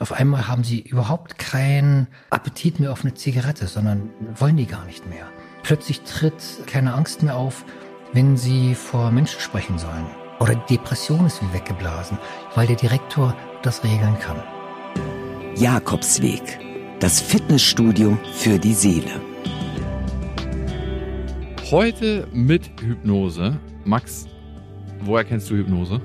Auf einmal haben sie überhaupt keinen Appetit mehr auf eine Zigarette, sondern wollen die gar nicht mehr. Plötzlich tritt keine Angst mehr auf, wenn sie vor Menschen sprechen sollen. Oder die Depression ist wie weggeblasen, weil der Direktor das regeln kann. Jakobsweg, das Fitnessstudio für die Seele. Heute mit Hypnose. Max, woher kennst du Hypnose?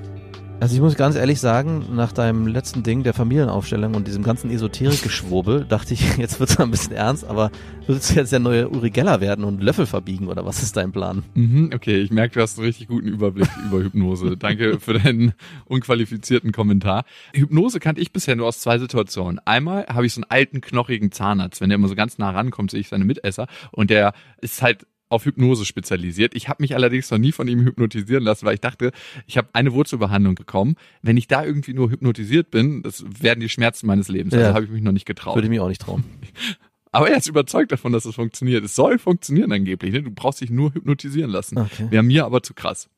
Also ich muss ganz ehrlich sagen, nach deinem letzten Ding der Familienaufstellung und diesem ganzen Esoterik-Geschwurbel, dachte ich, jetzt wird es ein bisschen ernst, aber willst du jetzt der neue Uri Geller werden und Löffel verbiegen oder was ist dein Plan? Mhm, okay, ich merke, du hast einen richtig guten Überblick über Hypnose. Danke für deinen unqualifizierten Kommentar. Hypnose kannte ich bisher nur aus zwei Situationen. Einmal habe ich so einen alten, knochigen Zahnarzt, wenn der immer so ganz nah rankommt, sehe ich seine Mitesser und der ist halt auf Hypnose spezialisiert. Ich habe mich allerdings noch nie von ihm hypnotisieren lassen, weil ich dachte, ich habe eine Wurzelbehandlung bekommen. Wenn ich da irgendwie nur hypnotisiert bin, das werden die Schmerzen meines Lebens. Also ja. Also habe ich mich noch nicht getraut. Würde ich mich auch nicht trauen. Aber er ist überzeugt davon, dass es funktioniert. Es soll funktionieren angeblich. Ne? Du brauchst dich nur hypnotisieren lassen. Okay. Wäre mir aber zu krass.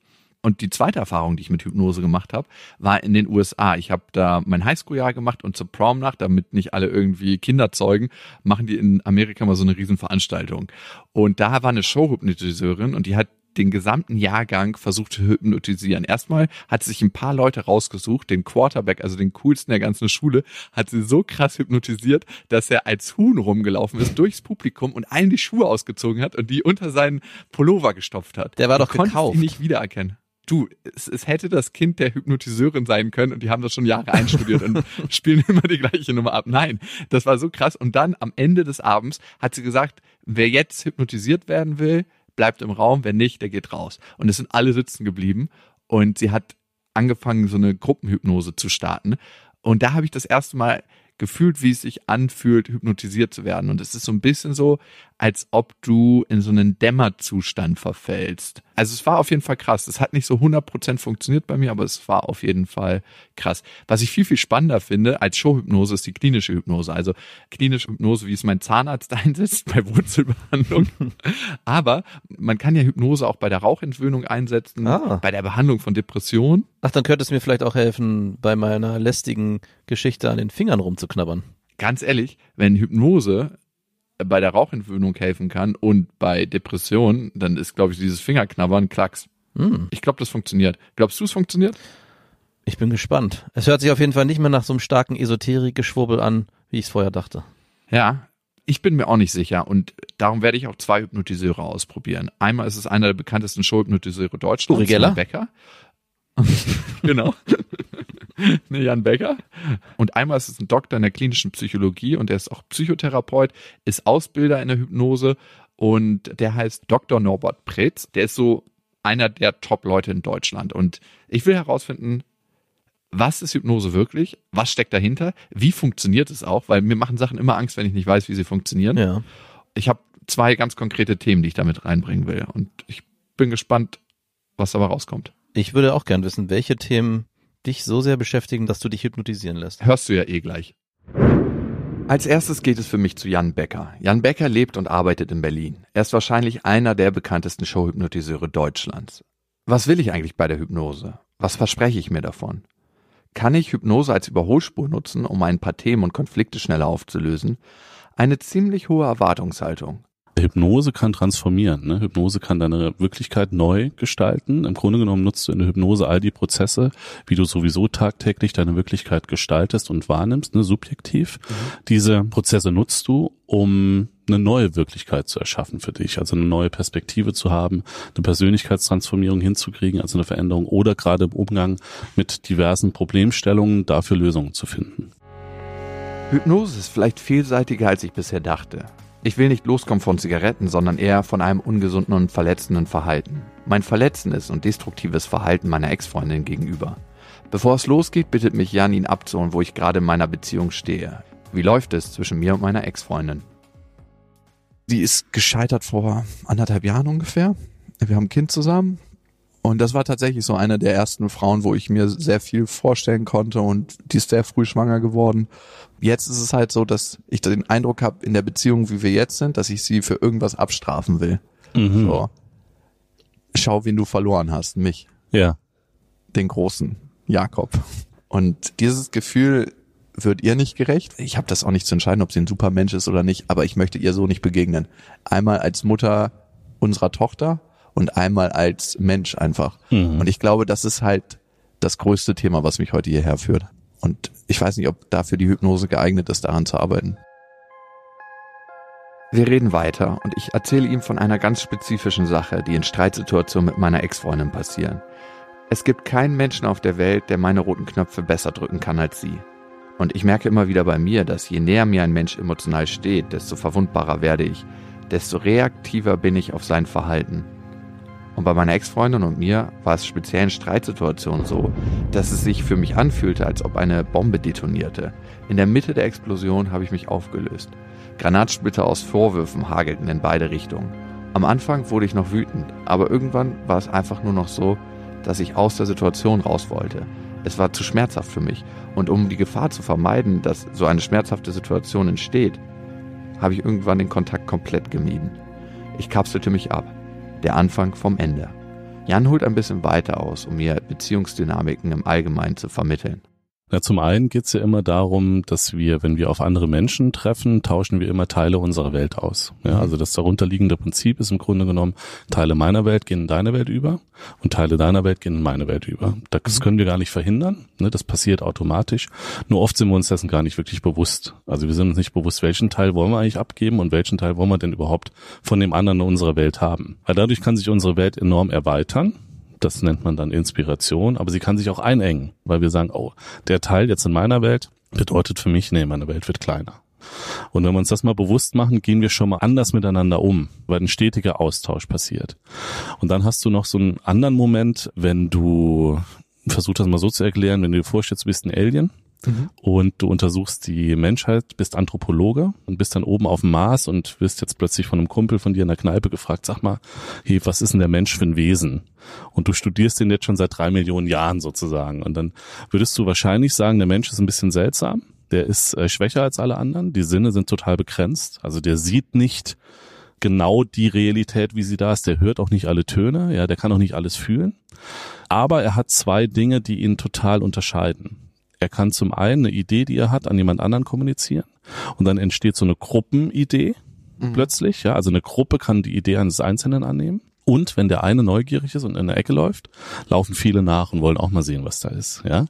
Und die zweite Erfahrung, die ich mit Hypnose gemacht habe, war in den USA. Ich habe da mein Highschool-Jahr gemacht und zur Prom-Nacht, damit nicht alle irgendwie Kinder zeugen, machen die in Amerika mal so eine Riesenveranstaltung. Und da war eine Showhypnotiseurin und die hat den gesamten Jahrgang versucht zu hypnotisieren. Erstmal hat sie sich ein paar Leute rausgesucht, den Quarterback, also den coolsten der ganzen Schule, hat sie so krass hypnotisiert, dass er als Huhn rumgelaufen ist durchs Publikum und allen die Schuhe ausgezogen hat und die unter seinen Pullover gestopft hat. Der war doch gekauft. ihn nicht wiedererkennen du, es, es hätte das Kind der Hypnotiseurin sein können und die haben das schon Jahre einstudiert und spielen immer die gleiche Nummer ab. Nein, das war so krass. Und dann am Ende des Abends hat sie gesagt, wer jetzt hypnotisiert werden will, bleibt im Raum, wer nicht, der geht raus. Und es sind alle sitzen geblieben und sie hat angefangen, so eine Gruppenhypnose zu starten. Und da habe ich das erste Mal gefühlt, wie es sich anfühlt, hypnotisiert zu werden. Und es ist so ein bisschen so, als ob du in so einen Dämmerzustand verfällst. Also es war auf jeden Fall krass. Es hat nicht so 100% funktioniert bei mir, aber es war auf jeden Fall krass. Was ich viel, viel spannender finde als Showhypnose ist die klinische Hypnose. Also klinische Hypnose, wie es mein Zahnarzt einsetzt bei Wurzelbehandlung. aber man kann ja Hypnose auch bei der Rauchentwöhnung einsetzen, ah. bei der Behandlung von Depressionen. Ach, dann könnte es mir vielleicht auch helfen, bei meiner lästigen Geschichte an den Fingern rumzuknabbern. Ganz ehrlich, wenn Hypnose bei der Rauchentwöhnung helfen kann und bei Depressionen, dann ist, glaube ich, dieses Fingerknabbern Klacks. Hm. Ich glaube, das funktioniert. Glaubst du, es funktioniert? Ich bin gespannt. Es hört sich auf jeden Fall nicht mehr nach so einem starken Esoterik-Geschwurbel an, wie ich es vorher dachte. Ja, ich bin mir auch nicht sicher und darum werde ich auch zwei Hypnotiseure ausprobieren. Einmal ist es einer der bekanntesten Showhypnotiseure Deutschlands, Uri Geller? Becker. genau. ne, Jan Becker. Und einmal ist es ein Doktor in der klinischen Psychologie und der ist auch Psychotherapeut, ist Ausbilder in der Hypnose und der heißt Dr. Norbert Pretz. Der ist so einer der Top-Leute in Deutschland. Und ich will herausfinden, was ist Hypnose wirklich? Was steckt dahinter? Wie funktioniert es auch? Weil mir machen Sachen immer Angst, wenn ich nicht weiß, wie sie funktionieren. Ja. Ich habe zwei ganz konkrete Themen, die ich damit reinbringen will. Und ich bin gespannt, was dabei rauskommt. Ich würde auch gern wissen, welche Themen dich so sehr beschäftigen, dass du dich hypnotisieren lässt. Hörst du ja eh gleich. Als erstes geht es für mich zu Jan Becker. Jan Becker lebt und arbeitet in Berlin. Er ist wahrscheinlich einer der bekanntesten Showhypnotiseure Deutschlands. Was will ich eigentlich bei der Hypnose? Was verspreche ich mir davon? Kann ich Hypnose als Überholspur nutzen, um ein paar Themen und Konflikte schneller aufzulösen? Eine ziemlich hohe Erwartungshaltung. Hypnose kann transformieren. Ne? Hypnose kann deine Wirklichkeit neu gestalten. Im Grunde genommen nutzt du in der Hypnose all die Prozesse, wie du sowieso tagtäglich deine Wirklichkeit gestaltest und wahrnimmst, ne? subjektiv. Mhm. Diese Prozesse nutzt du, um eine neue Wirklichkeit zu erschaffen für dich, also eine neue Perspektive zu haben, eine Persönlichkeitstransformierung hinzukriegen, also eine Veränderung oder gerade im Umgang mit diversen Problemstellungen dafür Lösungen zu finden. Hypnose ist vielleicht vielseitiger, als ich bisher dachte. Ich will nicht loskommen von Zigaretten, sondern eher von einem ungesunden und verletzenden Verhalten. Mein verletzendes und destruktives Verhalten meiner Ex-Freundin gegenüber. Bevor es losgeht, bittet mich Jan, ihn abzuholen, wo ich gerade in meiner Beziehung stehe. Wie läuft es zwischen mir und meiner Ex-Freundin? Sie ist gescheitert vor anderthalb Jahren ungefähr. Wir haben ein Kind zusammen. Und das war tatsächlich so eine der ersten Frauen, wo ich mir sehr viel vorstellen konnte und die ist sehr früh schwanger geworden. Jetzt ist es halt so, dass ich den Eindruck habe, in der Beziehung, wie wir jetzt sind, dass ich sie für irgendwas abstrafen will. Mhm. So. Schau, wen du verloren hast, mich. Ja. Den großen Jakob. Und dieses Gefühl wird ihr nicht gerecht. Ich habe das auch nicht zu entscheiden, ob sie ein super Mensch ist oder nicht, aber ich möchte ihr so nicht begegnen. Einmal als Mutter unserer Tochter und einmal als Mensch einfach. Mhm. Und ich glaube, das ist halt das größte Thema, was mich heute hierher führt. Und ich weiß nicht, ob dafür die Hypnose geeignet ist, daran zu arbeiten. Wir reden weiter und ich erzähle ihm von einer ganz spezifischen Sache, die in Streitsituationen mit meiner Ex-Freundin passieren. Es gibt keinen Menschen auf der Welt, der meine roten Knöpfe besser drücken kann als sie. Und ich merke immer wieder bei mir, dass je näher mir ein Mensch emotional steht, desto verwundbarer werde ich, desto reaktiver bin ich auf sein Verhalten. Und bei meiner Ex-Freundin und mir war es speziell in Streitsituationen so, dass es sich für mich anfühlte, als ob eine Bombe detonierte. In der Mitte der Explosion habe ich mich aufgelöst. Granatsplitter aus Vorwürfen hagelten in beide Richtungen. Am Anfang wurde ich noch wütend, aber irgendwann war es einfach nur noch so, dass ich aus der Situation raus wollte. Es war zu schmerzhaft für mich und um die Gefahr zu vermeiden, dass so eine schmerzhafte Situation entsteht, habe ich irgendwann den Kontakt komplett gemieden. Ich kapselte mich ab. Der Anfang vom Ende. Jan holt ein bisschen weiter aus, um mir Beziehungsdynamiken im Allgemeinen zu vermitteln. Na, zum einen geht's ja immer darum, dass wir, wenn wir auf andere Menschen treffen, tauschen wir immer Teile unserer Welt aus. Ja, mhm. also das darunterliegende Prinzip ist im Grunde genommen, Teile meiner Welt gehen in deine Welt über und Teile deiner Welt gehen in meine Welt über. Das mhm. können wir gar nicht verhindern. Ne? Das passiert automatisch. Nur oft sind wir uns dessen gar nicht wirklich bewusst. Also wir sind uns nicht bewusst, welchen Teil wollen wir eigentlich abgeben und welchen Teil wollen wir denn überhaupt von dem anderen in unserer Welt haben. Weil dadurch kann sich unsere Welt enorm erweitern das nennt man dann Inspiration, aber sie kann sich auch einengen, weil wir sagen, oh, der Teil jetzt in meiner Welt bedeutet für mich, nee, meine Welt wird kleiner. Und wenn wir uns das mal bewusst machen, gehen wir schon mal anders miteinander um, weil ein stetiger Austausch passiert. Und dann hast du noch so einen anderen Moment, wenn du, versuch das mal so zu erklären, wenn du dir vorstellst, du bist ein Alien Mhm. Und du untersuchst die Menschheit, bist Anthropologe und bist dann oben auf dem Mars und wirst jetzt plötzlich von einem Kumpel von dir in der Kneipe gefragt, sag mal, hey, was ist denn der Mensch für ein Wesen? Und du studierst den jetzt schon seit drei Millionen Jahren sozusagen. Und dann würdest du wahrscheinlich sagen, der Mensch ist ein bisschen seltsam. Der ist äh, schwächer als alle anderen. Die Sinne sind total begrenzt. Also der sieht nicht genau die Realität, wie sie da ist. Der hört auch nicht alle Töne. Ja, der kann auch nicht alles fühlen. Aber er hat zwei Dinge, die ihn total unterscheiden. Er kann zum einen eine Idee, die er hat, an jemand anderen kommunizieren und dann entsteht so eine Gruppenidee mhm. plötzlich. Ja, also eine Gruppe kann die Idee eines Einzelnen annehmen. Und wenn der eine neugierig ist und in der Ecke läuft, laufen viele nach und wollen auch mal sehen, was da ist. Ja,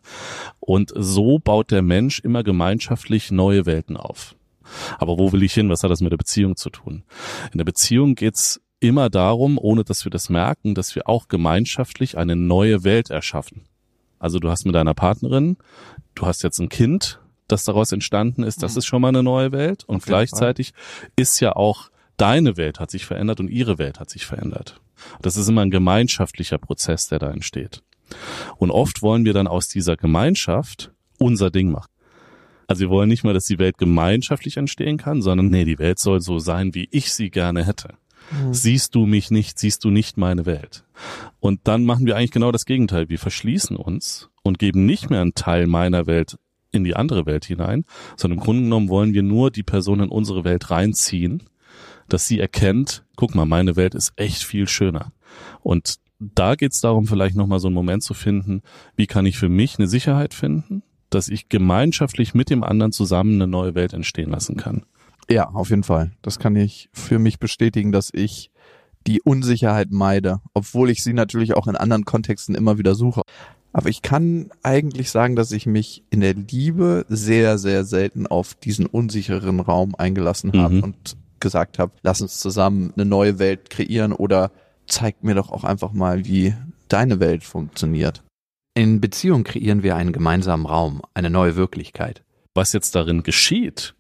und so baut der Mensch immer gemeinschaftlich neue Welten auf. Aber wo will ich hin? Was hat das mit der Beziehung zu tun? In der Beziehung geht's immer darum, ohne dass wir das merken, dass wir auch gemeinschaftlich eine neue Welt erschaffen. Also du hast mit deiner Partnerin, du hast jetzt ein Kind, das daraus entstanden ist, das mhm. ist schon mal eine neue Welt und gleichzeitig Fall. ist ja auch deine Welt hat sich verändert und ihre Welt hat sich verändert. Das ist immer ein gemeinschaftlicher Prozess, der da entsteht. Und oft wollen wir dann aus dieser Gemeinschaft unser Ding machen. Also wir wollen nicht mal, dass die Welt gemeinschaftlich entstehen kann, sondern nee, die Welt soll so sein, wie ich sie gerne hätte. Mhm. Siehst du mich nicht, siehst du nicht meine Welt. Und dann machen wir eigentlich genau das Gegenteil. Wir verschließen uns und geben nicht mehr einen Teil meiner Welt in die andere Welt hinein, sondern im Grunde genommen wollen wir nur die Person in unsere Welt reinziehen, dass sie erkennt, guck mal, meine Welt ist echt viel schöner. Und da geht's darum, vielleicht nochmal so einen Moment zu finden, wie kann ich für mich eine Sicherheit finden, dass ich gemeinschaftlich mit dem anderen zusammen eine neue Welt entstehen lassen kann. Ja, auf jeden Fall. Das kann ich für mich bestätigen, dass ich die Unsicherheit meide, obwohl ich sie natürlich auch in anderen Kontexten immer wieder suche. Aber ich kann eigentlich sagen, dass ich mich in der Liebe sehr, sehr selten auf diesen unsicheren Raum eingelassen habe mhm. und gesagt habe, lass uns zusammen eine neue Welt kreieren oder zeig mir doch auch einfach mal, wie deine Welt funktioniert. In Beziehung kreieren wir einen gemeinsamen Raum, eine neue Wirklichkeit. Was jetzt darin geschieht,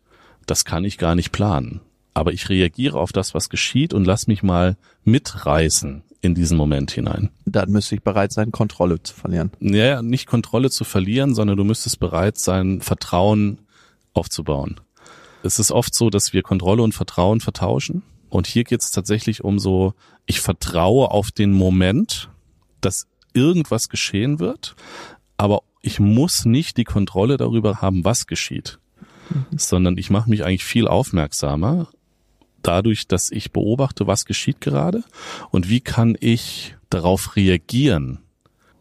das kann ich gar nicht planen. Aber ich reagiere auf das, was geschieht und lass mich mal mitreißen in diesen Moment hinein. Dann müsste ich bereit sein, Kontrolle zu verlieren. Ja, nicht Kontrolle zu verlieren, sondern du müsstest bereit sein, Vertrauen aufzubauen. Es ist oft so, dass wir Kontrolle und Vertrauen vertauschen. Und hier geht es tatsächlich um so, ich vertraue auf den Moment, dass irgendwas geschehen wird, aber ich muss nicht die Kontrolle darüber haben, was geschieht mhm. sondern ich mache mich eigentlich viel aufmerksamer dadurch, dass ich beobachte, was geschieht gerade und wie kann ich darauf reagieren,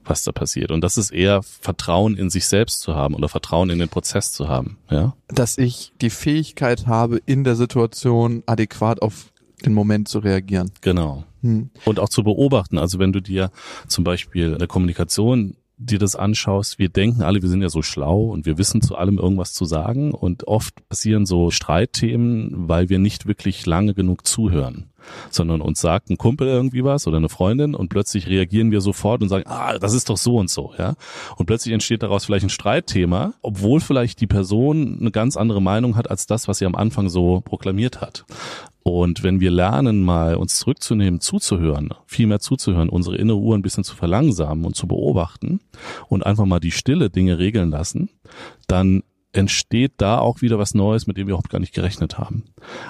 was da passiert. Und das ist eher Vertrauen in sich selbst zu haben oder Vertrauen in den Prozess zu haben. Ja, Dass ich die Fähigkeit habe, in der Situation adäquat auf den Moment zu reagieren. genau. Hm. Und auch zu beobachten. Also wenn du dir zum Beispiel in der Kommunikation dir das anschaust, wir denken alle, wir sind ja so schlau und wir wissen zu allem irgendwas zu sagen und oft passieren so Streitthemen, weil wir nicht wirklich lange genug zuhören, sondern uns sagt ein Kumpel irgendwie was oder eine Freundin und plötzlich reagieren wir sofort und sagen, ah, das ist doch so und so, ja. Und plötzlich entsteht daraus vielleicht ein Streitthema, obwohl vielleicht die Person eine ganz andere Meinung hat als das, was sie am Anfang so proklamiert hat. Und wenn wir lernen, mal uns zurückzunehmen, zuzuhören, viel mehr zuzuhören, unsere innere Uhr ein bisschen zu verlangsamen und zu beobachten und einfach mal die Stille Dinge regeln lassen, dann entsteht da auch wieder was Neues, mit dem wir überhaupt gar nicht gerechnet haben.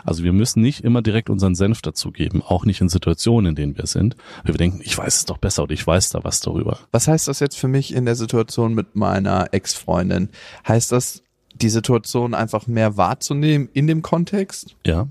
Also wir müssen nicht immer direkt unseren Senf dazugeben, auch nicht in Situationen, in denen wir sind, weil wir denken, ich weiß es doch besser oder ich weiß da was darüber. Was heißt das jetzt für mich in der Situation mit meiner Ex-Freundin? Heißt das, die Situation einfach mehr wahrzunehmen in dem Kontext Ja,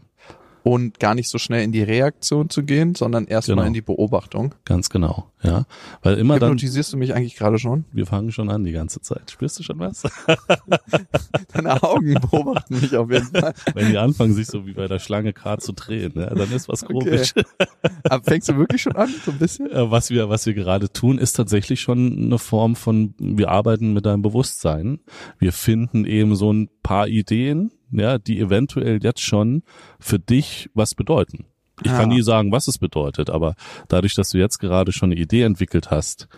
und gar nicht so schnell in die Reaktion zu gehen, sondern erstmal Genau. in die Beobachtung? ganz genau. Ja, weil immer dann, Hypnotisierst du mich eigentlich gerade schon? wir fangen schon an die ganze Zeit. Spürst du schon was? Deine Augen beobachten mich auf jeden Fall. Wenn die anfangen, sich so wie bei der Schlange gerade zu drehen, ja, dann ist was komisch. Aber fängst du wirklich schon an, so ein bisschen? Äh, was wir, was wir gerade tun, ist tatsächlich schon eine Form von, wir arbeiten mit deinem Bewusstsein. Wir finden eben so ein paar Ideen, ja, die eventuell jetzt schon für dich was bedeuten. Ich kann Ah. nie sagen, was es bedeutet, aber dadurch, dass du jetzt gerade schon eine Idee entwickelt hast,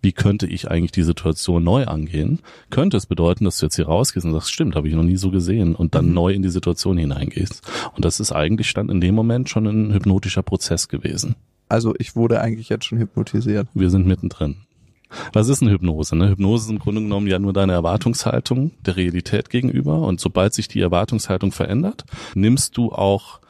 wie könnte ich eigentlich die Situation neu angehen, könnte es bedeuten, dass du jetzt hier rausgehst und sagst, stimmt, habe ich noch nie so gesehen und dann neu in die Situation hineingehst. Und das ist eigentlich stand in dem Moment schon ein hypnotischer Prozess gewesen. Also ich wurde eigentlich jetzt schon hypnotisiert. Wir sind mittendrin. Was ist eine Hypnose? Ne? Hypnose ist im Grunde genommen ja nur deine Erwartungshaltung der Realität gegenüber. Und sobald sich die Erwartungshaltung verändert, nimmst du auch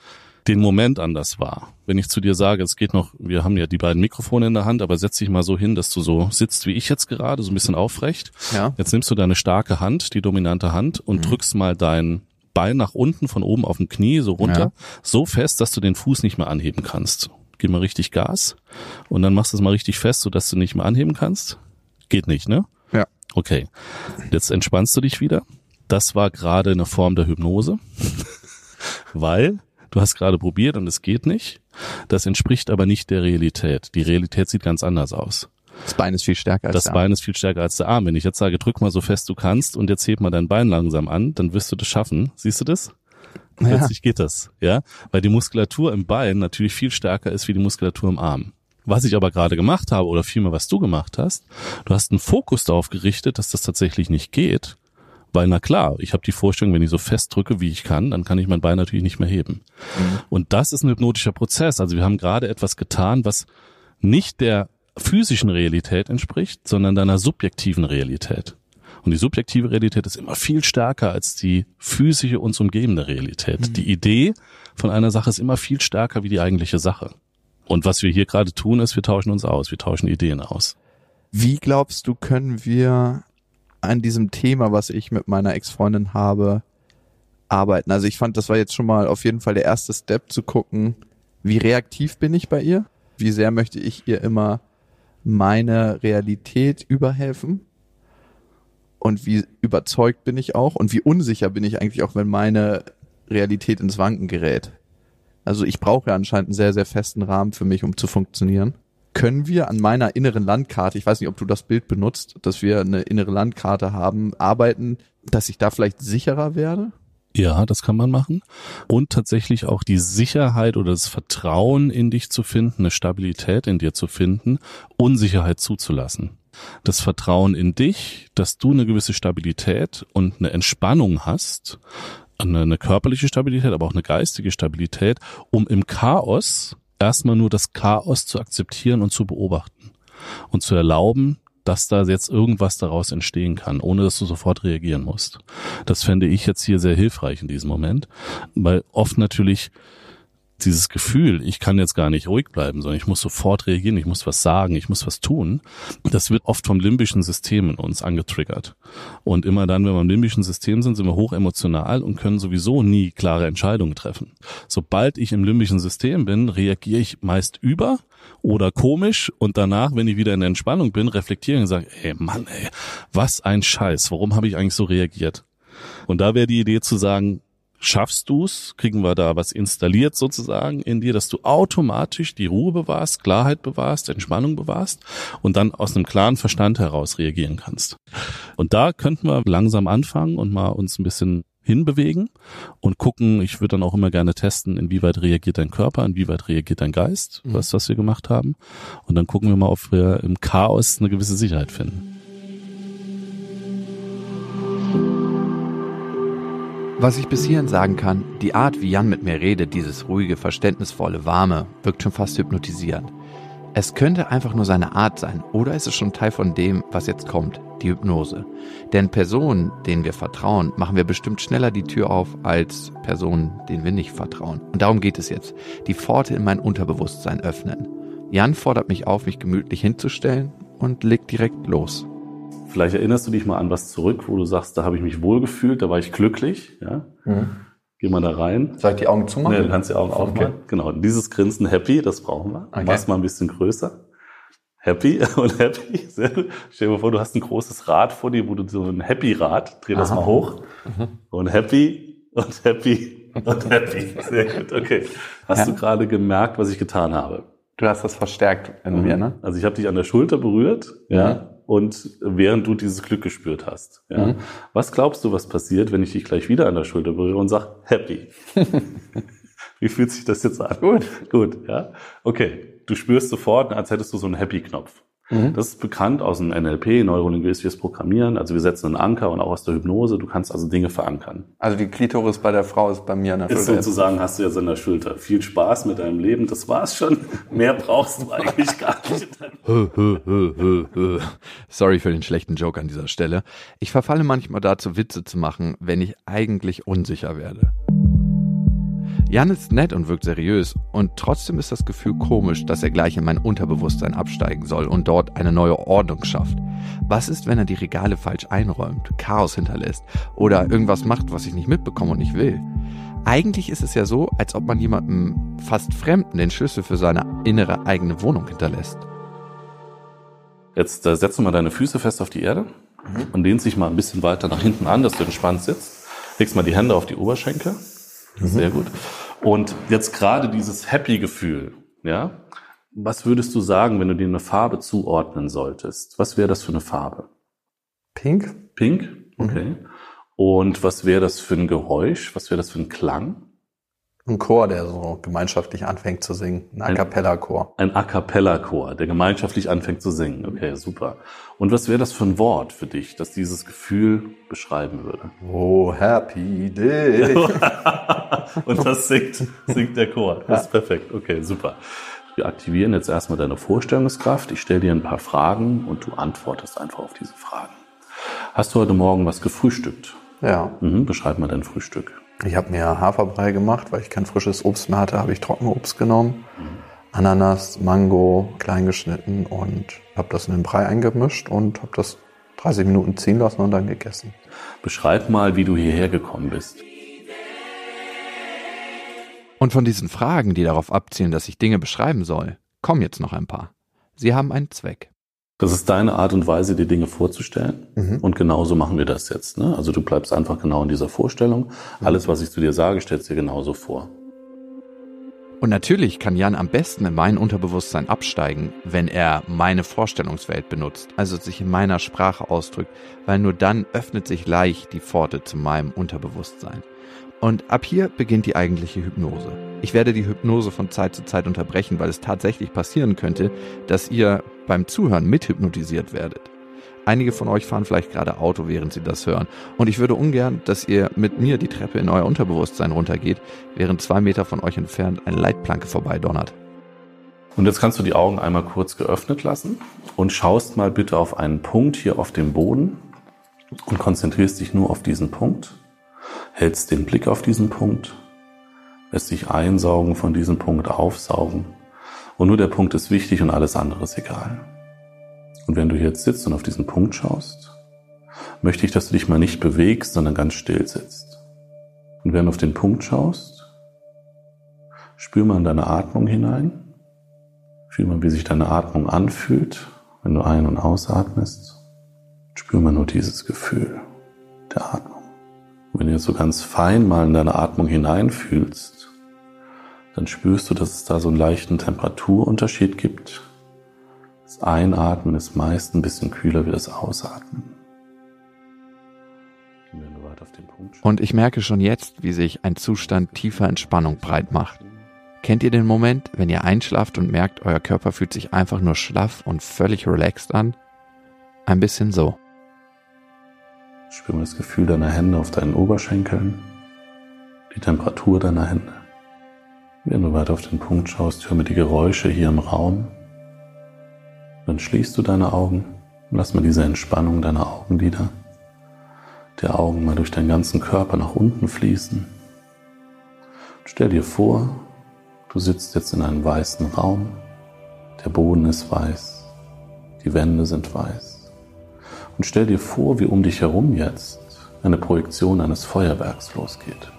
den Moment anders wahr. Wenn ich zu dir sage, es geht noch, wir haben ja die beiden Mikrofone in der Hand, aber setz dich mal so hin, dass du so sitzt wie ich jetzt gerade, so ein bisschen aufrecht. Ja. Jetzt nimmst du deine starke Hand, die dominante Hand, und drückst mal dein Bein nach unten, von oben auf dem Knie, so runter, so fest, dass du den Fuß nicht mehr anheben kannst. Gib mal richtig Gas und dann machst du es mal richtig fest, sodass du nicht mehr anheben kannst. Geht nicht, ne? Ja. Okay. Jetzt entspannst du dich wieder. Das war gerade eine Form der Hypnose, weil du hast gerade probiert und es geht nicht. Das entspricht aber nicht der Realität. Die Realität sieht ganz anders aus. Das Bein ist viel stärker als Das der Bein ist viel stärker als der Arm. Wenn ich jetzt sage, drück mal so fest du kannst und jetzt heb mal dein Bein langsam an, dann wirst du das schaffen. Siehst du das? Ja. Plötzlich geht das, ja, weil die Muskulatur im Bein natürlich viel stärker ist wie die Muskulatur im Arm. Was ich aber gerade gemacht habe oder vielmehr was du gemacht hast, du hast einen Fokus darauf gerichtet, dass das tatsächlich nicht geht, weil na klar, ich habe die Vorstellung, wenn ich so fest drücke, wie ich kann, dann kann ich mein Bein natürlich nicht mehr heben. Und das ist ein hypnotischer Prozess. Also wir haben gerade etwas getan, was nicht der physischen Realität entspricht, sondern deiner subjektiven Realität. Und die subjektive Realität ist immer viel stärker als die physische uns umgebende Realität. Die Idee von einer Sache ist immer viel stärker wie die eigentliche Sache. Und was wir hier gerade tun, ist, wir tauschen uns aus, wir tauschen Ideen aus. Wie glaubst du, können wir an diesem Thema, was ich mit meiner Ex-Freundin habe, arbeiten? Also ich fand, das war jetzt schon mal auf jeden Fall der erste Step zu gucken, wie reaktiv bin ich bei ihr? Wie sehr möchte ich ihr immer meine Realität überhelfen? Und wie überzeugt bin ich auch? Und wie unsicher bin ich eigentlich auch, wenn meine Realität ins Wanken gerät? Also ich brauche ja anscheinend einen sehr, sehr festen Rahmen für mich, um zu funktionieren können wir an meiner inneren Landkarte, ich weiß nicht, ob du das Bild benutzt, dass wir eine innere Landkarte haben, arbeiten, dass ich da vielleicht sicherer werde? Ja, das kann man machen. Und tatsächlich auch die Sicherheit oder das Vertrauen in dich zu finden, eine Stabilität in dir zu finden, Unsicherheit zuzulassen. Das Vertrauen in dich, dass du eine gewisse Stabilität und eine Entspannung hast, eine, eine körperliche Stabilität, aber auch eine geistige Stabilität, um im Chaos erstmal nur das Chaos zu akzeptieren und zu beobachten und zu erlauben, dass da jetzt irgendwas daraus entstehen kann, ohne dass du sofort reagieren musst. Das fände ich jetzt hier sehr hilfreich in diesem Moment, weil oft natürlich dieses Gefühl, ich kann jetzt gar nicht ruhig bleiben, sondern ich muss sofort reagieren, ich muss was sagen, ich muss was tun, das wird oft vom limbischen System in uns angetriggert. Und immer dann, wenn wir im limbischen System sind, sind wir hoch emotional und können sowieso nie klare Entscheidungen treffen. Sobald ich im limbischen System bin, reagiere ich meist über oder komisch und danach, wenn ich wieder in der Entspannung bin, reflektiere und sage, ey Mann, ey, was ein Scheiß, warum habe ich eigentlich so reagiert? Und da wäre die Idee zu sagen, Schaffst du's? Kriegen wir da was installiert sozusagen in dir, dass du automatisch die Ruhe bewahrst, Klarheit bewahrst, Entspannung bewahrst und dann aus einem klaren Verstand heraus reagieren kannst. Und da könnten wir langsam anfangen und mal uns ein bisschen hinbewegen und gucken, ich würde dann auch immer gerne testen, inwieweit reagiert dein Körper, inwieweit reagiert dein Geist, mhm. was, was wir gemacht haben. Und dann gucken wir mal, ob wir im Chaos eine gewisse Sicherheit finden. Was ich bis hierhin sagen kann, die Art, wie Jan mit mir redet, dieses ruhige, verständnisvolle, warme, wirkt schon fast hypnotisierend. Es könnte einfach nur seine Art sein oder ist es schon Teil von dem, was jetzt kommt, die Hypnose. Denn Personen, denen wir vertrauen, machen wir bestimmt schneller die Tür auf als Personen, denen wir nicht vertrauen. Und darum geht es jetzt. Die Pforte in mein Unterbewusstsein öffnen. Jan fordert mich auf, mich gemütlich hinzustellen und legt direkt los. Vielleicht erinnerst du dich mal an was zurück, wo du sagst, da habe ich mich wohlgefühlt, da war ich glücklich. Ja? Mhm. Geh mal da rein. Soll ich die Augen zumachen? Nee, du kannst die Augen okay. aufmachen. Genau, dieses Grinsen happy, das brauchen wir. Okay. Mach's mal ein bisschen größer. Happy und happy. Stell dir mal vor, du hast ein großes Rad vor dir, wo du so ein Happy-Rad, dreh das Aha. mal hoch. Mhm. Und happy und happy und happy. Sehr gut, okay. Hast ja. du gerade gemerkt, was ich getan habe? Du hast das verstärkt in mhm. mir, ne? Also ich habe dich an der Schulter berührt, ja. Und während du dieses Glück gespürt hast. Ja. Mhm. Was glaubst du, was passiert, wenn ich dich gleich wieder an der Schulter berühre und sag happy? Wie fühlt sich das jetzt an? Gut. Gut, ja. Okay. Du spürst sofort, als hättest du so einen Happy-Knopf. Mhm. Das ist bekannt aus dem NLP, neurolinguistisches Programmieren. Also wir setzen einen Anker und auch aus der Hypnose. Du kannst also Dinge verankern. Also die Klitoris bei der Frau ist bei mir an der Ist sozusagen, hast du jetzt an der Schulter. Viel Spaß mit deinem Leben. Das war's schon. Mehr brauchst du eigentlich gar nicht. Sorry für den schlechten Joke an dieser Stelle. Ich verfalle manchmal dazu, Witze zu machen, wenn ich eigentlich unsicher werde. Jan ist nett und wirkt seriös und trotzdem ist das Gefühl komisch, dass er gleich in mein Unterbewusstsein absteigen soll und dort eine neue Ordnung schafft. Was ist, wenn er die Regale falsch einräumt, Chaos hinterlässt oder irgendwas macht, was ich nicht mitbekomme und nicht will? Eigentlich ist es ja so, als ob man jemandem fast Fremden den Schlüssel für seine innere eigene Wohnung hinterlässt. Jetzt äh, setzt du mal deine Füße fest auf die Erde mhm. und lehnst dich mal ein bisschen weiter nach hinten an, dass du entspannt sitzt. Legst mal die Hände auf die Oberschenkel Mhm. Sehr gut. Und jetzt gerade dieses Happy-Gefühl, ja, was würdest du sagen, wenn du dir eine Farbe zuordnen solltest? Was wäre das für eine Farbe? Pink. Pink, okay. Mhm. Und was wäre das für ein Geräusch? Was wäre das für ein Klang? Ein Chor, der so gemeinschaftlich anfängt zu singen. Ein A Cappella-Chor. Ein A Cappella-Chor, der gemeinschaftlich anfängt zu singen. Okay, super. Und was wäre das für ein Wort für dich, das dieses Gefühl beschreiben würde? Oh, happy day. und das singt, singt der Chor. Das ist perfekt. Okay, super. Wir aktivieren jetzt erstmal deine Vorstellungskraft. Ich stelle dir ein paar Fragen und du antwortest einfach auf diese Fragen. Hast du heute Morgen was gefrühstückt? Ja. Mhm, beschreib mal dein Frühstück. Ich habe mir Haferbrei gemacht, weil ich kein frisches Obst mehr hatte, habe ich Trockenobst genommen. Ananas, Mango klein geschnitten und habe das in den Brei eingemischt und habe das 30 Minuten ziehen lassen und dann gegessen. Beschreib mal, wie du hierher gekommen bist. Und von diesen Fragen, die darauf abzielen, dass ich Dinge beschreiben soll, kommen jetzt noch ein paar. Sie haben einen Zweck. Das ist deine Art und Weise, die Dinge vorzustellen. Mhm. Und genauso machen wir das jetzt. Ne? Also du bleibst einfach genau in dieser Vorstellung. Alles, was ich zu dir sage, stellst dir genauso vor. Und natürlich kann Jan am besten in mein Unterbewusstsein absteigen, wenn er meine Vorstellungswelt benutzt, also sich in meiner Sprache ausdrückt, weil nur dann öffnet sich leicht die Pforte zu meinem Unterbewusstsein. Und ab hier beginnt die eigentliche Hypnose. Ich werde die Hypnose von Zeit zu Zeit unterbrechen, weil es tatsächlich passieren könnte, dass ihr beim Zuhören mithypnotisiert werdet. Einige von euch fahren vielleicht gerade Auto, während sie das hören. Und ich würde ungern, dass ihr mit mir die Treppe in euer Unterbewusstsein runtergeht, während zwei Meter von euch entfernt eine Leitplanke vorbeidonnert. Und jetzt kannst du die Augen einmal kurz geöffnet lassen und schaust mal bitte auf einen Punkt hier auf dem Boden und konzentrierst dich nur auf diesen Punkt hältst den Blick auf diesen Punkt, lässt sich einsaugen von diesem Punkt aufsaugen. Und nur der Punkt ist wichtig und alles andere ist egal. Und wenn du jetzt sitzt und auf diesen Punkt schaust, möchte ich, dass du dich mal nicht bewegst, sondern ganz still sitzt. Und wenn du auf den Punkt schaust, spür mal in deine Atmung hinein. Fühl mal, wie sich deine Atmung anfühlt, wenn du ein- und ausatmest. Spür mal nur dieses Gefühl der Atmung. Wenn du jetzt so ganz fein mal in deine Atmung hineinfühlst, dann spürst du, dass es da so einen leichten Temperaturunterschied gibt. Das Einatmen ist meist ein bisschen kühler wie das Ausatmen. Und ich merke schon jetzt, wie sich ein Zustand tiefer Entspannung breit macht. Kennt ihr den Moment, wenn ihr einschlaft und merkt, euer Körper fühlt sich einfach nur schlaff und völlig relaxed an? Ein bisschen so. Spür mal das Gefühl deiner Hände auf deinen Oberschenkeln, die Temperatur deiner Hände. Wenn du weiter auf den Punkt schaust, hör mir die Geräusche hier im Raum. Dann schließt du deine Augen und lass mal diese Entspannung deiner Augenlider, der Augen mal durch deinen ganzen Körper nach unten fließen. stell dir vor, du sitzt jetzt in einem weißen Raum, der Boden ist weiß, die Wände sind weiß. Und stell dir vor, wie um dich herum jetzt eine Projektion eines Feuerwerks losgeht.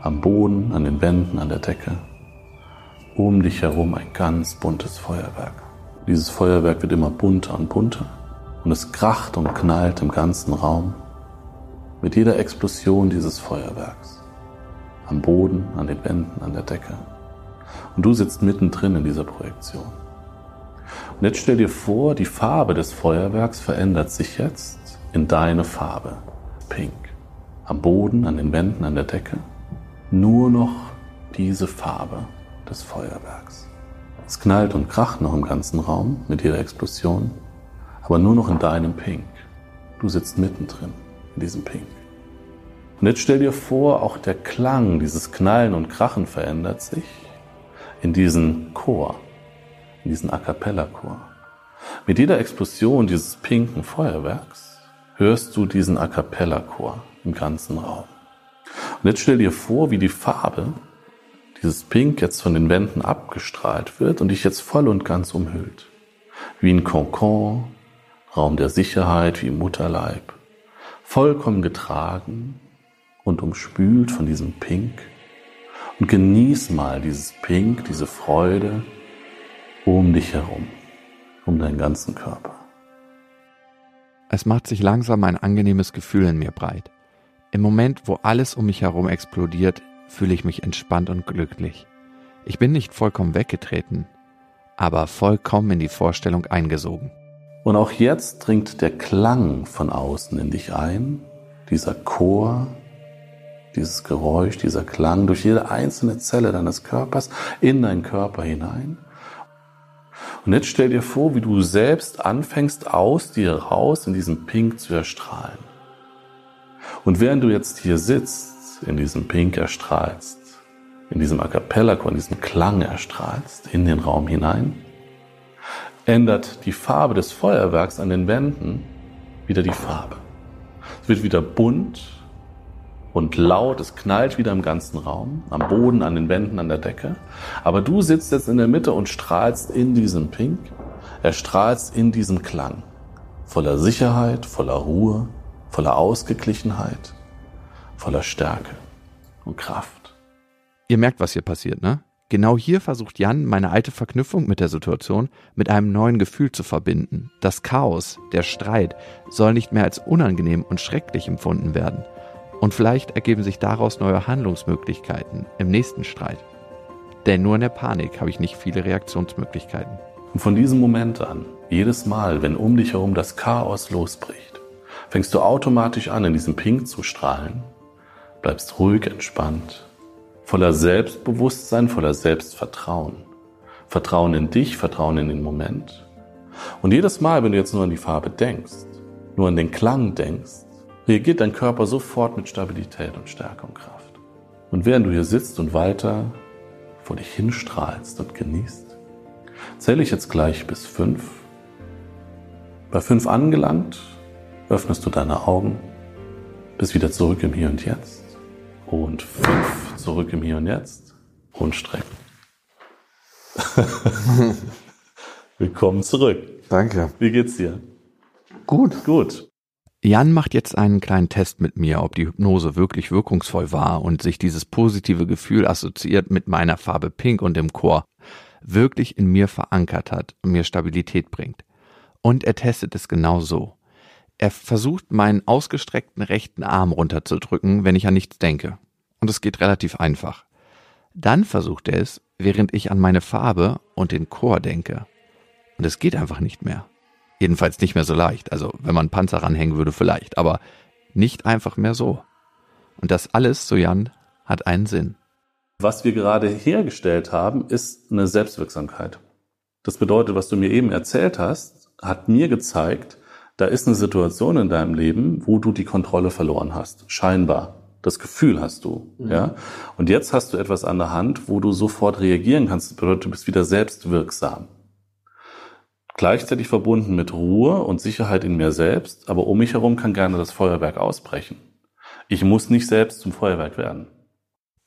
Am Boden, an den Wänden, an der Decke. Um dich herum ein ganz buntes Feuerwerk. Dieses Feuerwerk wird immer bunter und bunter und es kracht und knallt im ganzen Raum mit jeder Explosion dieses Feuerwerks. Am Boden, an den Wänden, an der Decke. Und du sitzt mittendrin in dieser Projektion. Und jetzt stell dir vor, die Farbe des Feuerwerks verändert sich jetzt in deine Farbe. Pink. Am Boden, an den Wänden, an der Decke. Nur noch diese Farbe des Feuerwerks. Es knallt und kracht noch im ganzen Raum mit jeder Explosion, aber nur noch in deinem Pink. Du sitzt mittendrin in diesem Pink. Und jetzt stell dir vor, auch der Klang, dieses Knallen und Krachen verändert sich in diesen Chor, in diesen A cappella Chor. Mit jeder Explosion dieses pinken Feuerwerks hörst du diesen A cappella Chor im ganzen Raum. Und jetzt stell dir vor, wie die Farbe, dieses Pink jetzt von den Wänden abgestrahlt wird und dich jetzt voll und ganz umhüllt. Wie ein Konkon, Raum der Sicherheit, wie im Mutterleib. Vollkommen getragen und umspült von diesem Pink. Und genieß mal dieses Pink, diese Freude um dich herum, um deinen ganzen Körper. Es macht sich langsam ein angenehmes Gefühl in mir breit. Im Moment, wo alles um mich herum explodiert, fühle ich mich entspannt und glücklich. Ich bin nicht vollkommen weggetreten, aber vollkommen in die Vorstellung eingesogen. Und auch jetzt dringt der Klang von außen in dich ein, dieser Chor, dieses Geräusch, dieser Klang durch jede einzelne Zelle deines Körpers in deinen Körper hinein. Und jetzt stell dir vor, wie du selbst anfängst, aus dir raus in diesem Pink zu erstrahlen. Und während du jetzt hier sitzt, in diesem Pink erstrahlst, in diesem A cappella in diesem Klang erstrahlst, in den Raum hinein, ändert die Farbe des Feuerwerks an den Wänden wieder die Farbe. Es wird wieder bunt und laut, es knallt wieder im ganzen Raum, am Boden, an den Wänden, an der Decke. Aber du sitzt jetzt in der Mitte und strahlst in diesem Pink, erstrahlst in diesem Klang, voller Sicherheit, voller Ruhe, voller Ausgeglichenheit, voller Stärke und Kraft. Ihr merkt, was hier passiert, ne? Genau hier versucht Jan, meine alte Verknüpfung mit der Situation mit einem neuen Gefühl zu verbinden. Das Chaos, der Streit soll nicht mehr als unangenehm und schrecklich empfunden werden. Und vielleicht ergeben sich daraus neue Handlungsmöglichkeiten im nächsten Streit. Denn nur in der Panik habe ich nicht viele Reaktionsmöglichkeiten. Und von diesem Moment an, jedes Mal, wenn um dich herum das Chaos losbricht, fängst du automatisch an, in diesem Pink zu strahlen, bleibst ruhig, entspannt, voller Selbstbewusstsein, voller Selbstvertrauen. Vertrauen in dich, Vertrauen in den Moment. Und jedes Mal, wenn du jetzt nur an die Farbe denkst, nur an den Klang denkst, reagiert dein Körper sofort mit Stabilität und Stärke und Kraft. Und während du hier sitzt und weiter vor dich hinstrahlst und genießt, zähle ich jetzt gleich bis fünf. Bei fünf angelangt, öffnest du deine Augen, bist wieder zurück im Hier und Jetzt. Und fünf zurück im Hier und Jetzt, und strecken. Willkommen zurück. Danke. Wie geht's dir? Gut. Gut. Jan macht jetzt einen kleinen Test mit mir, ob die Hypnose wirklich wirkungsvoll war und sich dieses positive Gefühl assoziiert mit meiner Farbe Pink und dem Chor wirklich in mir verankert hat und mir Stabilität bringt. Und er testet es genau so. Er versucht, meinen ausgestreckten rechten Arm runterzudrücken, wenn ich an nichts denke. Und es geht relativ einfach. Dann versucht er es, während ich an meine Farbe und den Chor denke. Und es geht einfach nicht mehr. Jedenfalls nicht mehr so leicht. Also wenn man Panzer ranhängen würde, vielleicht. Aber nicht einfach mehr so. Und das alles, so Jan, hat einen Sinn. Was wir gerade hergestellt haben, ist eine Selbstwirksamkeit. Das bedeutet, was du mir eben erzählt hast, hat mir gezeigt, da ist eine Situation in deinem Leben, wo du die Kontrolle verloren hast. Scheinbar. Das Gefühl hast du, mhm. ja. Und jetzt hast du etwas an der Hand, wo du sofort reagieren kannst. Das bedeutet, du bist wieder selbstwirksam gleichzeitig verbunden mit Ruhe und Sicherheit in mir selbst, aber um mich herum kann gerne das Feuerwerk ausbrechen. Ich muss nicht selbst zum Feuerwerk werden.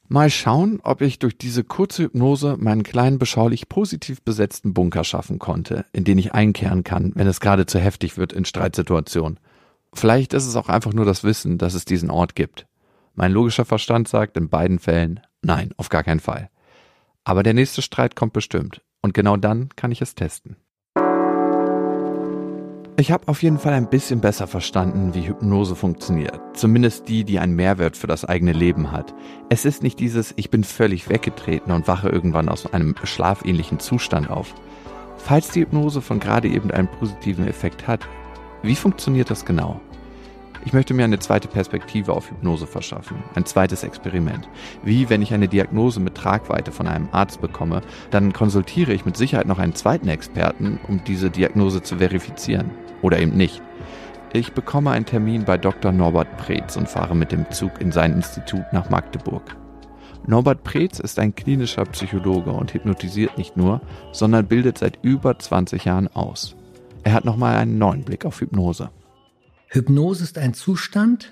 Mal schauen, ob ich durch diese kurze Hypnose meinen kleinen beschaulich positiv besetzten Bunker schaffen konnte, in den ich einkehren kann, wenn es gerade zu heftig wird in Streitsituationen. Vielleicht ist es auch einfach nur das Wissen, dass es diesen Ort gibt. Mein logischer Verstand sagt in beiden Fällen, nein, auf gar keinen Fall. Aber der nächste Streit kommt bestimmt. Und genau dann kann ich es testen. Ich habe auf jeden Fall ein bisschen besser verstanden, wie Hypnose funktioniert. Zumindest die, die einen Mehrwert für das eigene Leben hat. Es ist nicht dieses Ich bin völlig weggetreten und wache irgendwann aus einem schlafähnlichen Zustand auf. Falls die Hypnose von gerade eben einen positiven Effekt hat, wie funktioniert das genau? Ich möchte mir eine zweite Perspektive auf Hypnose verschaffen, ein zweites Experiment. Wie wenn ich eine Diagnose mit Tragweite von einem Arzt bekomme, dann konsultiere ich mit Sicherheit noch einen zweiten Experten, um diese Diagnose zu verifizieren. Oder eben nicht. Ich bekomme einen Termin bei Dr. Norbert Preetz und fahre mit dem Zug in sein Institut nach Magdeburg. Norbert Preetz ist ein klinischer Psychologe und hypnotisiert nicht nur, sondern bildet seit über 20 Jahren aus. Er hat nochmal einen neuen Blick auf Hypnose. Hypnose ist ein Zustand,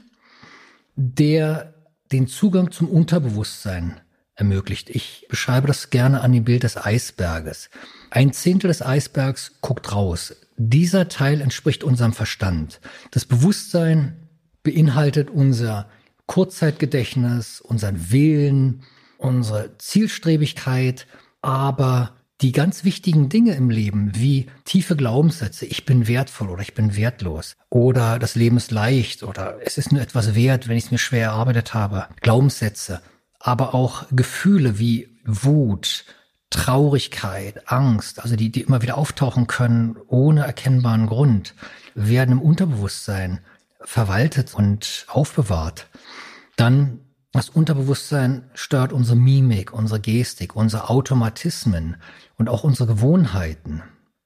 der den Zugang zum Unterbewusstsein ermöglicht. Ich beschreibe das gerne an dem Bild des Eisberges. Ein Zehntel des Eisbergs guckt raus. Dieser Teil entspricht unserem Verstand. Das Bewusstsein beinhaltet unser Kurzzeitgedächtnis, unseren Willen, unsere Zielstrebigkeit, aber die ganz wichtigen Dinge im Leben, wie tiefe Glaubenssätze, ich bin wertvoll oder ich bin wertlos oder das Leben ist leicht oder es ist nur etwas wert, wenn ich es mir schwer erarbeitet habe, Glaubenssätze, aber auch Gefühle wie Wut, Traurigkeit, Angst, also die, die immer wieder auftauchen können ohne erkennbaren Grund, werden im Unterbewusstsein verwaltet und aufbewahrt. Dann das Unterbewusstsein steuert unsere Mimik, unsere Gestik, unsere Automatismen und auch unsere Gewohnheiten.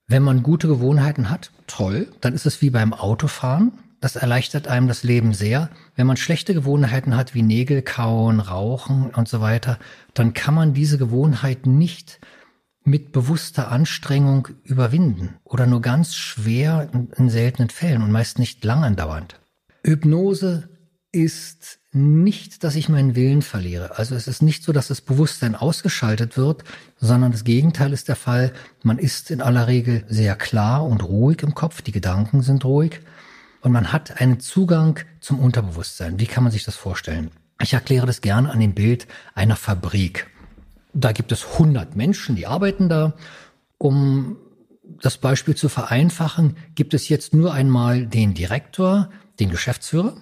Wenn man gute Gewohnheiten hat, toll, dann ist es wie beim Autofahren. Das erleichtert einem das Leben sehr. Wenn man schlechte Gewohnheiten hat, wie Nägel kauen, Rauchen und so weiter, dann kann man diese Gewohnheiten nicht mit bewusster Anstrengung überwinden oder nur ganz schwer in, seltenen Fällen und meist nicht lang andauernd. Hypnose ist nicht, dass ich meinen Willen verliere. Also es ist nicht so, dass das Bewusstsein ausgeschaltet wird, sondern das Gegenteil ist der Fall. Man ist in aller Regel sehr klar und ruhig im Kopf, die Gedanken sind ruhig und man hat einen Zugang zum Unterbewusstsein. Wie kann man sich das vorstellen? Ich erkläre das gerne an dem Bild einer Fabrik. Da gibt es 100 Menschen, die arbeiten da. Um das Beispiel zu vereinfachen, gibt es jetzt nur einmal den Direktor, den Geschäftsführer,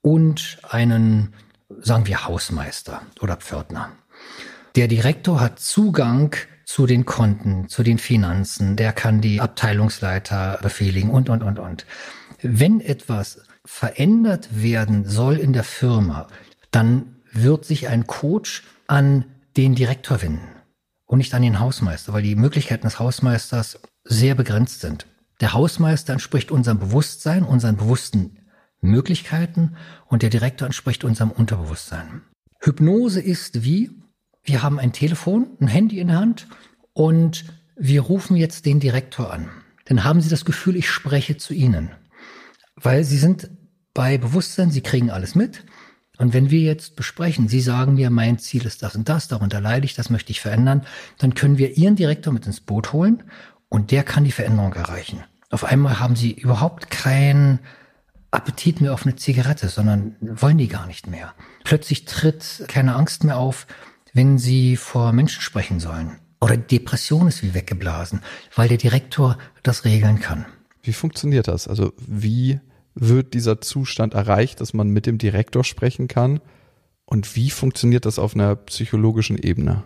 und einen, sagen wir, Hausmeister oder Pförtner. Der Direktor hat Zugang zu den Konten, zu den Finanzen, der kann die Abteilungsleiter befehligen und, und, und, und. Wenn etwas verändert werden soll in der Firma, dann wird sich ein Coach an den Direktor wenden und nicht an den Hausmeister, weil die Möglichkeiten des Hausmeisters sehr begrenzt sind. Der Hausmeister entspricht unserem Bewusstsein, unseren bewussten Möglichkeiten und der Direktor entspricht unserem Unterbewusstsein. Hypnose ist wie, wir haben ein Telefon, ein Handy in der Hand und wir rufen jetzt den Direktor an. Dann haben Sie das Gefühl, ich spreche zu Ihnen. Weil Sie sind bei Bewusstsein, Sie kriegen alles mit. Und wenn wir jetzt besprechen, Sie sagen mir, mein Ziel ist das und das, darunter leide ich, das möchte ich verändern, dann können wir Ihren Direktor mit ins Boot holen und der kann die Veränderung erreichen. Auf einmal haben Sie überhaupt keinen Appetit mehr auf eine Zigarette, sondern wollen die gar nicht mehr. Plötzlich tritt keine Angst mehr auf, wenn Sie vor Menschen sprechen sollen. Oder Depression ist wie weggeblasen, weil der Direktor das regeln kann. Wie funktioniert das? Also wie wird dieser Zustand erreicht, dass man mit dem Direktor sprechen kann? Und wie funktioniert das auf einer psychologischen Ebene?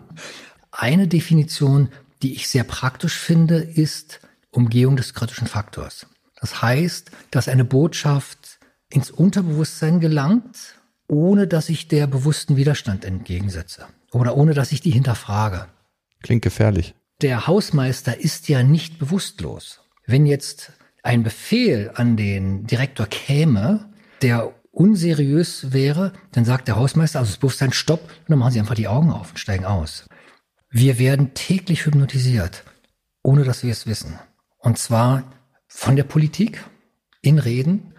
Eine Definition, die ich sehr praktisch finde, ist Umgehung des kritischen Faktors. Das heißt, dass eine Botschaft ins Unterbewusstsein gelangt, ohne dass ich der bewussten Widerstand entgegensetze oder ohne dass ich die hinterfrage. Klingt gefährlich. Der Hausmeister ist ja nicht bewusstlos. Wenn jetzt ein Befehl an den Direktor käme, der unseriös wäre, dann sagt der Hausmeister, also das Bewusstsein, stopp, und dann machen sie einfach die Augen auf und steigen aus. Wir werden täglich hypnotisiert, ohne dass wir es wissen. Und zwar von der Politik in Reden,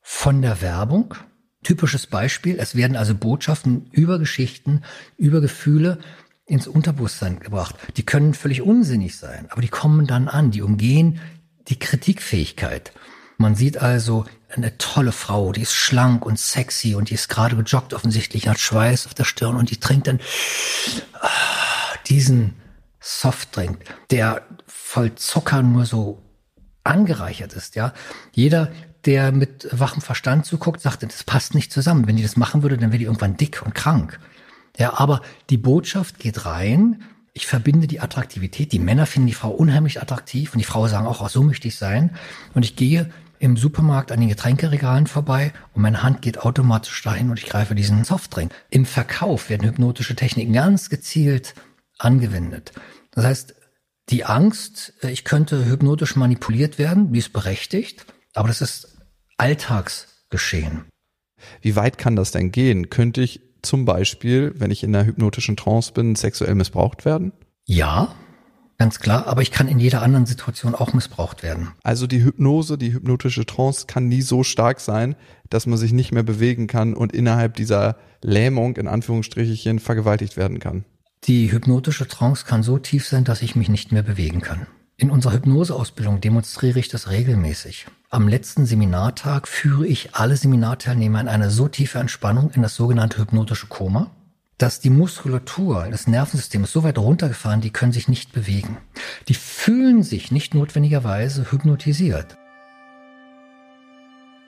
von der Werbung. Typisches Beispiel, es werden also Botschaften über Geschichten, über Gefühle ins Unterbewusstsein gebracht. Die können völlig unsinnig sein, aber die kommen dann an, die umgehen die Kritikfähigkeit. Man sieht also eine tolle Frau, die ist schlank und sexy und die ist gerade gejoggt offensichtlich, hat Schweiß auf der Stirn und die trinkt dann ah, diesen Softdrink, der voll Zucker nur so angereichert ist, ja. Jeder, der mit wachem Verstand zuguckt, sagt, das passt nicht zusammen. Wenn die das machen würde, dann wäre die irgendwann dick und krank. Ja, aber die Botschaft geht rein, ich verbinde die Attraktivität. Die Männer finden die Frau unheimlich attraktiv und die Frau sagen auch, so möchte ich sein. Und ich gehe im Supermarkt an den Getränkeregalen vorbei und meine Hand geht automatisch dahin und ich greife diesen Softdrink. Im Verkauf werden hypnotische Techniken ganz gezielt angewendet. Das heißt, die Angst, äh, ich könnte hypnotisch manipuliert werden, die ist berechtigt, aber das ist Alltagsgeschehen. Wie weit kann das denn gehen? Könnte ich zum Beispiel, wenn ich in einer hypnotischen Trance bin, sexuell missbraucht werden? Ja, ganz klar, aber ich kann in jeder anderen Situation auch missbraucht werden. Also die Hypnose, die hypnotische Trance kann nie so stark sein, dass man sich nicht mehr bewegen kann und innerhalb dieser Lähmung in Anführungsstrichen vergewaltigt werden kann. Die hypnotische Trance kann so tief sein, dass ich mich nicht mehr bewegen kann. In unserer Hypnoseausbildung demonstriere ich das regelmäßig. Am letzten Seminartag führe ich alle Seminarteilnehmer in eine so tiefe Entspannung in das sogenannte hypnotische Koma, dass die Muskulatur des Nervensystems so weit runtergefahren, die können sich nicht bewegen. Die fühlen sich nicht notwendigerweise hypnotisiert.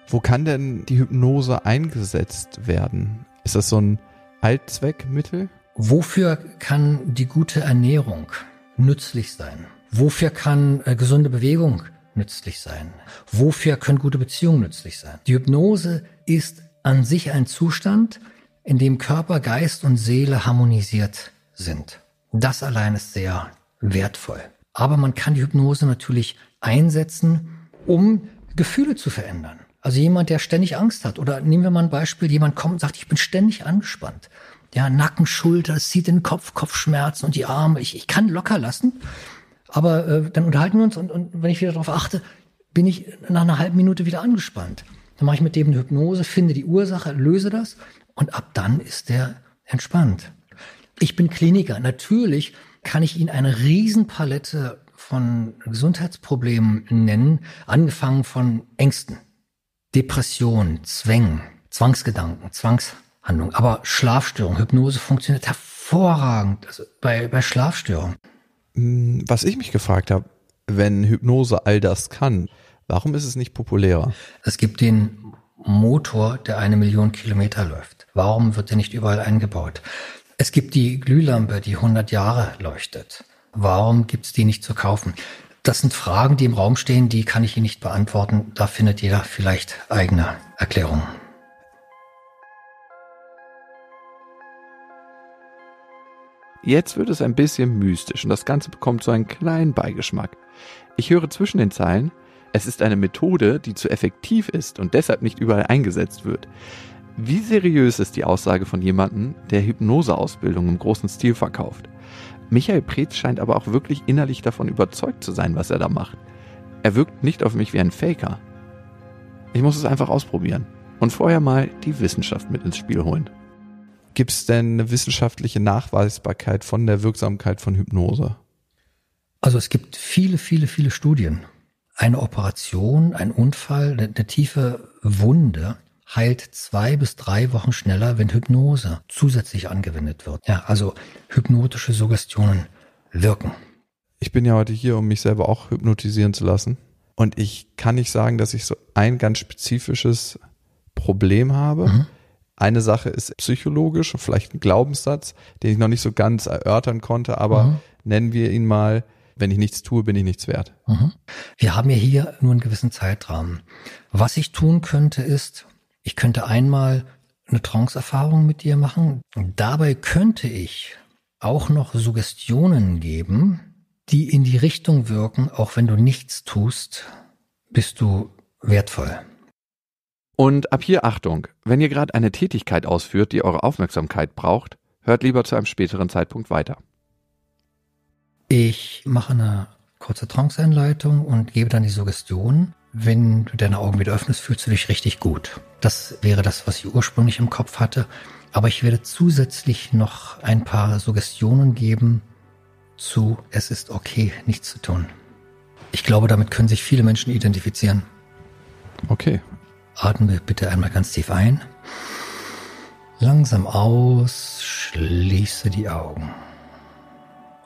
Wo kann denn die Hypnose eingesetzt werden? Ist das so ein Allzweckmittel? Wofür kann die gute Ernährung nützlich sein? Wofür kann äh, gesunde Bewegung nützlich sein? Wofür können gute Beziehungen nützlich sein? Die Hypnose ist an sich ein Zustand, in dem Körper, Geist und Seele harmonisiert sind. Das allein ist sehr wertvoll. Aber man kann die Hypnose natürlich einsetzen, um Gefühle zu verändern. Also jemand, der ständig Angst hat. Oder nehmen wir mal ein Beispiel, jemand kommt und sagt, ich bin ständig angespannt ja, Nacken, Schulter, es zieht den Kopf, Kopfschmerzen und die Arme. Ich, ich kann locker lassen, aber äh, dann unterhalten wir uns und, und wenn ich wieder darauf achte, bin ich nach einer halben Minute wieder angespannt. Dann mache ich mit dem eine Hypnose, finde die Ursache, löse das und ab dann ist der entspannt. Ich bin Kliniker. Natürlich kann ich Ihnen eine Riesenpalette von Gesundheitsproblemen nennen, angefangen von Ängsten, Depressionen, Zwängen, Zwangsgedanken, Zwangs Handlung. Aber Schlafstörung, Hypnose funktioniert hervorragend also bei, bei Schlafstörung. Hm, was ich mich gefragt habe, wenn Hypnose all das kann, warum ist es nicht populärer? Es gibt den Motor, der eine Million Kilometer läuft. Warum wird der nicht überall eingebaut? Es gibt die Glühlampe, die 100 Jahre leuchtet. Warum gibt es die nicht zu kaufen? Das sind Fragen, die im Raum stehen, die kann ich Ihnen nicht beantworten. Da findet jeder vielleicht eigene Erklärungen. Jetzt wird es ein bisschen mystisch und das Ganze bekommt so einen kleinen Beigeschmack. Ich höre zwischen den Zeilen, es ist eine Methode, die zu effektiv ist und deshalb nicht überall eingesetzt wird. Wie seriös ist die Aussage von jemandem, der Hypnoseausbildung im großen Stil verkauft? Michael Preetz scheint aber auch wirklich innerlich davon überzeugt zu sein, was er da macht. Er wirkt nicht auf mich wie ein Faker. Ich muss es einfach ausprobieren. und vorher mal die Wissenschaft mit ins Spiel holen. Gibt es denn eine wissenschaftliche Nachweisbarkeit von der Wirksamkeit von Hypnose? Also es gibt viele, viele, viele Studien. Eine Operation, ein Unfall, eine, eine tiefe Wunde heilt zwei bis drei Wochen schneller, wenn Hypnose zusätzlich angewendet wird. Ja, also hypnotische Suggestionen wirken. Ich bin ja heute hier, um mich selber auch hypnotisieren zu lassen. Und ich kann nicht sagen, dass ich so ein ganz spezifisches Problem habe. Mhm. Eine Sache ist psychologisch, vielleicht ein Glaubenssatz, den ich noch nicht so ganz erörtern konnte, aber mhm. nennen wir ihn mal, wenn ich nichts tue, bin ich nichts wert. Mhm. Wir haben ja hier nur einen gewissen Zeitrahmen. Was ich tun könnte, ist, ich könnte einmal eine Trance-Erfahrung mit dir machen. Dabei könnte ich auch noch Suggestionen geben, die in die Richtung wirken, auch wenn du nichts tust, bist du wertvoll. Und ab hier Achtung, wenn ihr gerade eine Tätigkeit ausführt, die eure Aufmerksamkeit braucht, hört lieber zu einem späteren Zeitpunkt weiter. Ich mache eine kurze Trance-Einleitung und gebe dann die Suggestion. Wenn du deine Augen wieder öffnest, fühlst du dich richtig gut. Das wäre das, was ich ursprünglich im Kopf hatte. Aber ich werde zusätzlich noch ein paar Suggestionen geben zu Es ist okay, nichts zu tun. Ich glaube, damit können sich viele Menschen identifizieren. Okay. Atme bitte einmal ganz tief ein. Langsam aus, schließe die Augen.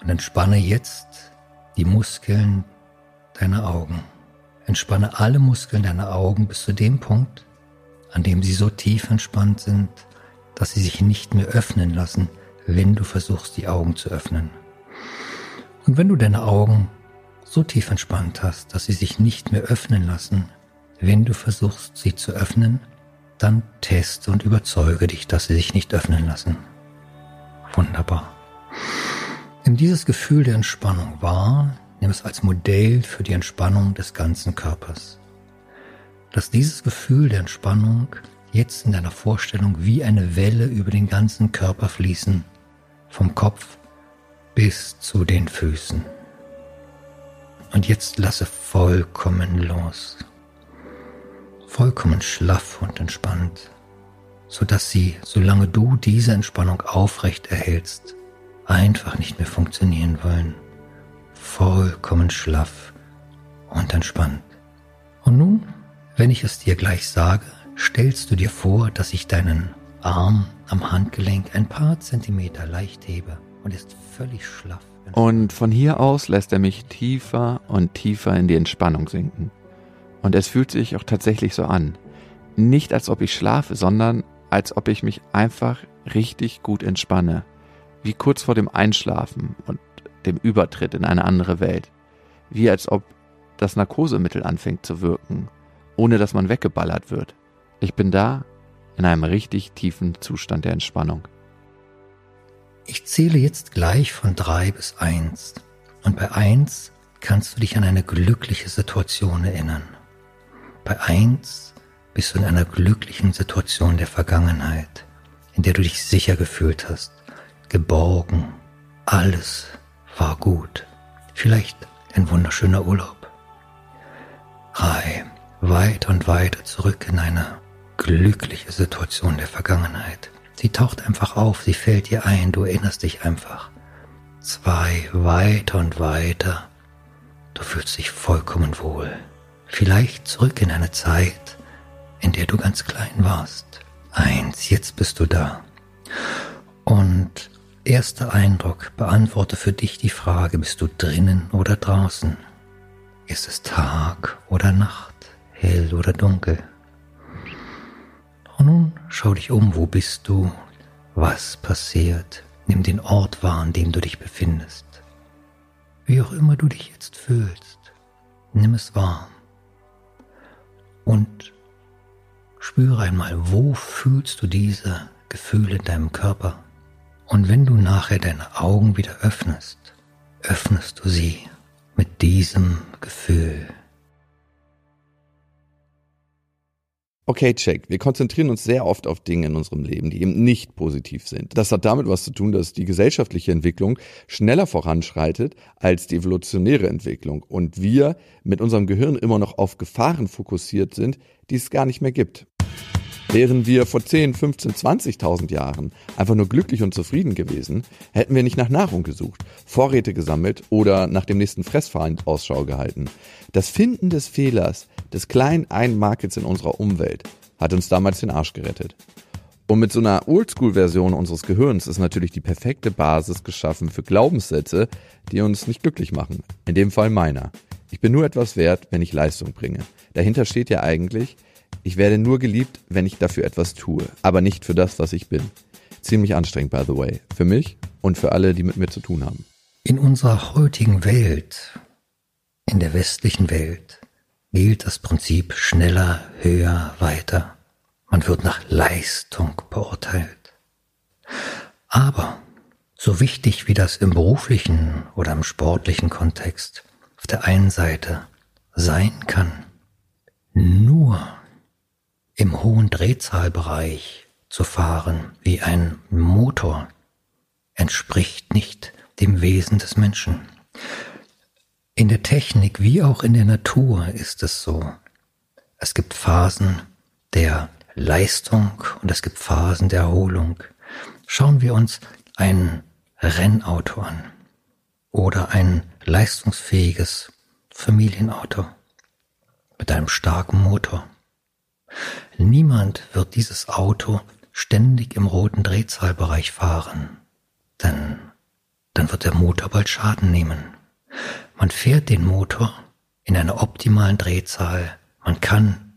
Und entspanne jetzt die Muskeln deiner Augen. Entspanne alle Muskeln deiner Augen bis zu dem Punkt, an dem sie so tief entspannt sind, dass sie sich nicht mehr öffnen lassen, wenn du versuchst, die Augen zu öffnen. Und wenn du deine Augen so tief entspannt hast, dass sie sich nicht mehr öffnen lassen, wenn du versuchst, sie zu öffnen, dann teste und überzeuge dich, dass sie sich nicht öffnen lassen. Wunderbar. Nimm dieses Gefühl der Entspannung wahr, nimm es als Modell für die Entspannung des ganzen Körpers. Lass dieses Gefühl der Entspannung jetzt in deiner Vorstellung wie eine Welle über den ganzen Körper fließen, vom Kopf bis zu den Füßen. Und jetzt lasse vollkommen los, vollkommen schlaff und entspannt, sodass sie, solange du diese Entspannung aufrecht erhältst, einfach nicht mehr funktionieren wollen. Vollkommen schlaff und entspannt. Und nun, wenn ich es dir gleich sage, stellst du dir vor, dass ich deinen Arm am Handgelenk ein paar Zentimeter leicht hebe und ist völlig schlaff. Und von hier aus lässt er mich tiefer und tiefer in die Entspannung sinken. Und es fühlt sich auch tatsächlich so an. Nicht als ob ich schlafe, sondern als ob ich mich einfach richtig gut entspanne wie kurz vor dem Einschlafen und dem Übertritt in eine andere Welt. Wie als ob das Narkosemittel anfängt zu wirken, ohne dass man weggeballert wird. Ich bin da in einem richtig tiefen Zustand der Entspannung. Ich zähle jetzt gleich von drei bis eins. Und bei eins kannst du dich an eine glückliche Situation erinnern. Bei eins bist du in einer glücklichen Situation der Vergangenheit, in der du dich sicher gefühlt hast, geborgen. Alles war gut. Vielleicht ein wunderschöner Urlaub. Drei, weit und weiter zurück in eine glückliche Situation der Vergangenheit. Sie taucht einfach auf, sie fällt dir ein, du erinnerst dich einfach. Zwei, weiter und weiter. Du fühlst dich vollkommen wohl. Vielleicht zurück in eine Zeit, in der du ganz klein warst. Eins, jetzt bist du da. Und Erster Eindruck, beantworte für dich die Frage, bist du drinnen oder draußen? Ist es Tag oder Nacht, hell oder dunkel? Und nun schau dich um, wo bist du? Was passiert? Nimm den Ort wahr, an dem du dich befindest. Wie auch immer du dich jetzt fühlst, nimm es wahr. Und spüre einmal, wo fühlst du diese Gefühle in deinem Körper? Und wenn du nachher deine Augen wieder öffnest, öffnest du sie mit diesem Gefühl. Okay, check. Wir konzentrieren uns sehr oft auf Dinge in unserem Leben, die eben nicht positiv sind. Das hat damit was zu tun, dass die gesellschaftliche Entwicklung schneller voranschreitet als die evolutionäre Entwicklung und wir mit unserem Gehirn immer noch auf Gefahren fokussiert sind, die es gar nicht mehr gibt. Wären wir vor 10, 15, 20.000 Jahren einfach nur glücklich und zufrieden gewesen, hätten wir nicht nach Nahrung gesucht, Vorräte gesammelt oder nach dem nächsten Fressfeind Ausschau gehalten. Das Finden des Fehlers, des kleinen Einmarkets in unserer Umwelt, hat uns damals den Arsch gerettet. Und mit so einer Oldschool-Version unseres Gehirns ist natürlich die perfekte Basis geschaffen für Glaubenssätze, die uns nicht glücklich machen. In dem Fall meiner. Ich bin nur etwas wert, wenn ich Leistung bringe. Dahinter steht ja eigentlich, ich werde nur geliebt, wenn ich dafür etwas tue, aber nicht für das, was ich bin. Ziemlich anstrengend, by the way. Für mich und für alle, die mit mir zu tun haben. In unserer heutigen Welt, in der westlichen Welt, gilt das Prinzip schneller, höher, weiter. Man wird nach Leistung beurteilt. Aber so wichtig wie das im beruflichen oder im sportlichen Kontext auf der einen Seite sein kann, nur im hohen Drehzahlbereich zu fahren wie ein Motor entspricht nicht dem Wesen des Menschen. In der Technik wie auch in der Natur ist es so. Es gibt Phasen der Leistung und es gibt Phasen der Erholung. Schauen wir uns ein Rennauto an oder ein leistungsfähiges Familienauto mit einem starken Motor. Niemand wird dieses Auto ständig im roten Drehzahlbereich fahren, denn dann wird der Motor bald Schaden nehmen. Man fährt den Motor in einer optimalen Drehzahl. Man kann,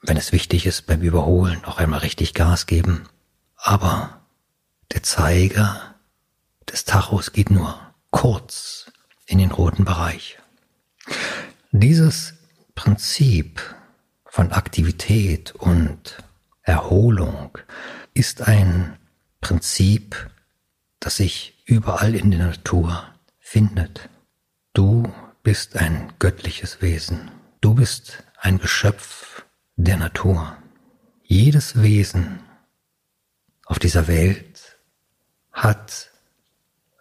wenn es wichtig ist, beim Überholen auch einmal richtig Gas geben. Aber der Zeiger des Tachos geht nur kurz in den roten Bereich. Dieses Prinzip von Aktivität und Erholung ist ein Prinzip, das sich überall in der Natur findet. Du bist ein göttliches Wesen. Du bist ein Geschöpf der Natur. Jedes Wesen auf dieser Welt hat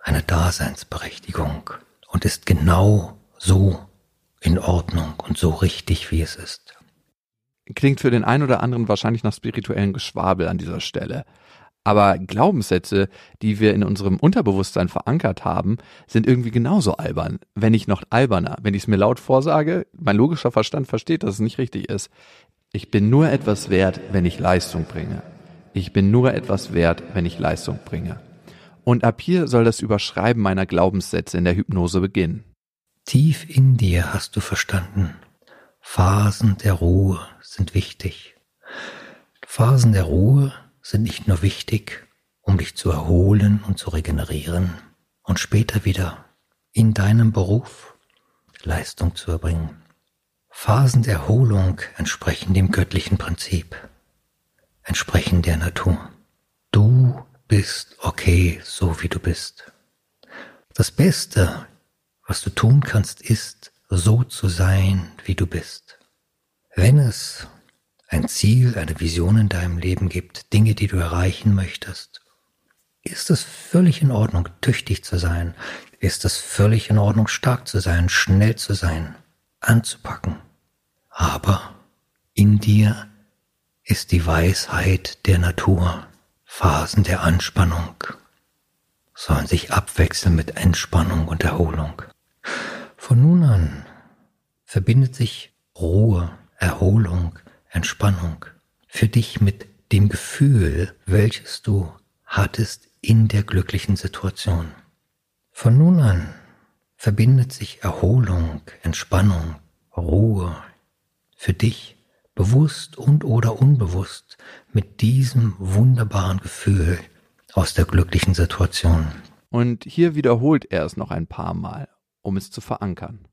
eine Daseinsberechtigung und ist genau so in Ordnung und so richtig, wie es ist. Klingt für den einen oder anderen wahrscheinlich nach spirituellen Geschwabel an dieser Stelle. Aber Glaubenssätze, die wir in unserem Unterbewusstsein verankert haben, sind irgendwie genauso albern, wenn nicht noch alberner. Wenn ich es mir laut vorsage, mein logischer Verstand versteht, dass es nicht richtig ist. Ich bin nur etwas wert, wenn ich Leistung bringe. Ich bin nur etwas wert, wenn ich Leistung bringe. Und ab hier soll das Überschreiben meiner Glaubenssätze in der Hypnose beginnen. Tief in dir hast du verstanden, Phasen der Ruhe sind wichtig. Phasen der Ruhe sind nicht nur wichtig, um dich zu erholen und zu regenerieren und später wieder in deinem Beruf Leistung zu erbringen. Phasen der Erholung entsprechen dem göttlichen Prinzip, entsprechen der Natur. Du bist okay, so wie du bist. Das Beste, was du tun kannst, ist, so zu sein, wie du bist. Wenn es ein Ziel, eine Vision in deinem Leben gibt, Dinge, die du erreichen möchtest, ist es völlig in Ordnung, tüchtig zu sein, ist es völlig in Ordnung, stark zu sein, schnell zu sein, anzupacken. Aber in dir ist die Weisheit der Natur. Phasen der Anspannung sollen sich abwechseln mit Entspannung und Erholung. Von nun an verbindet sich Ruhe, Erholung, Entspannung für dich mit dem Gefühl, welches du hattest in der glücklichen Situation. Von nun an verbindet sich Erholung, Entspannung, Ruhe für dich bewusst und oder unbewusst mit diesem wunderbaren Gefühl aus der glücklichen Situation. Und hier wiederholt er es noch ein paar Mal um es zu verankern.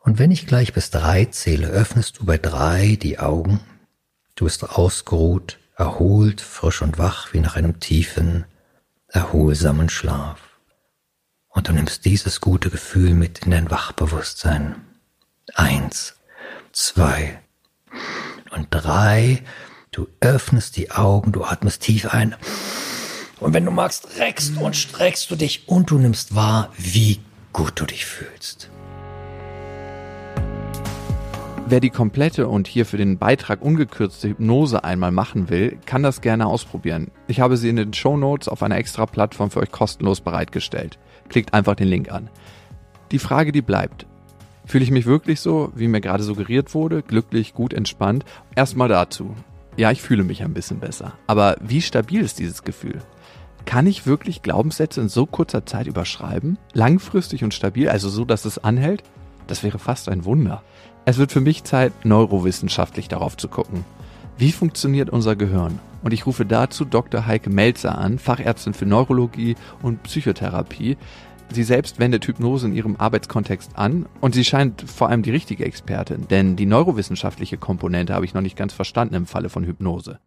Und wenn ich gleich bis drei zähle, öffnest du bei drei die Augen. Du bist ausgeruht, erholt, frisch und wach wie nach einem tiefen, erholsamen Schlaf. Und du nimmst dieses gute Gefühl mit in dein Wachbewusstsein. Eins, zwei und drei. Du öffnest die Augen, du atmest tief ein. Und wenn du magst, reckst und streckst du dich und du nimmst wahr, wie gut du dich fühlst. Wer die komplette und hier für den Beitrag ungekürzte Hypnose einmal machen will, kann das gerne ausprobieren. Ich habe sie in den Show Notes auf einer extra Plattform für euch kostenlos bereitgestellt. Klickt einfach den Link an. Die Frage, die bleibt. Fühle ich mich wirklich so, wie mir gerade suggeriert wurde, glücklich, gut entspannt? Erstmal dazu. Ja, ich fühle mich ein bisschen besser. Aber wie stabil ist dieses Gefühl? Kann ich wirklich Glaubenssätze in so kurzer Zeit überschreiben? Langfristig und stabil, also so, dass es anhält? Das wäre fast ein Wunder. Es wird für mich Zeit, neurowissenschaftlich darauf zu gucken. Wie funktioniert unser Gehirn? Und ich rufe dazu Dr. Heike Melzer an, Fachärztin für Neurologie und Psychotherapie. Sie selbst wendet Hypnose in ihrem Arbeitskontext an und sie scheint vor allem die richtige Expertin, denn die neurowissenschaftliche Komponente habe ich noch nicht ganz verstanden im Falle von Hypnose.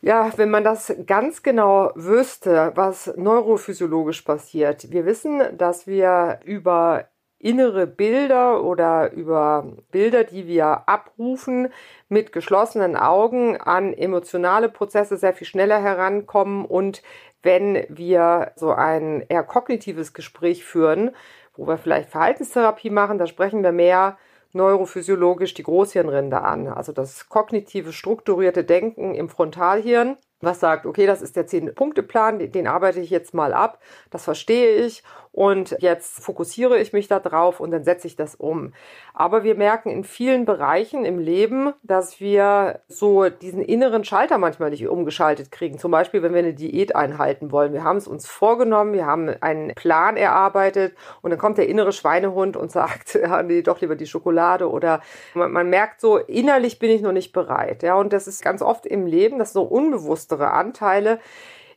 Ja, wenn man das ganz genau wüsste, was neurophysiologisch passiert. Wir wissen, dass wir über innere Bilder oder über Bilder, die wir abrufen, mit geschlossenen Augen an emotionale Prozesse sehr viel schneller herankommen. Und wenn wir so ein eher kognitives Gespräch führen, wo wir vielleicht Verhaltenstherapie machen, da sprechen wir mehr neurophysiologisch die Großhirnrinde an, also das kognitive, strukturierte Denken im Frontalhirn, was sagt, okay, das ist der Zehn-Punkte-Plan, den, den arbeite ich jetzt mal ab, das verstehe ich und jetzt fokussiere ich mich da drauf und dann setze ich das um. Aber wir merken in vielen Bereichen im Leben, dass wir so diesen inneren Schalter manchmal nicht umgeschaltet kriegen. Zum Beispiel, wenn wir eine Diät einhalten wollen. Wir haben es uns vorgenommen, wir haben einen Plan erarbeitet und dann kommt der innere Schweinehund und sagt, ja, nee, doch lieber die Schokolade oder man, man merkt so, innerlich bin ich noch nicht bereit. Ja, und das ist ganz oft im Leben, dass so unbewusstere Anteile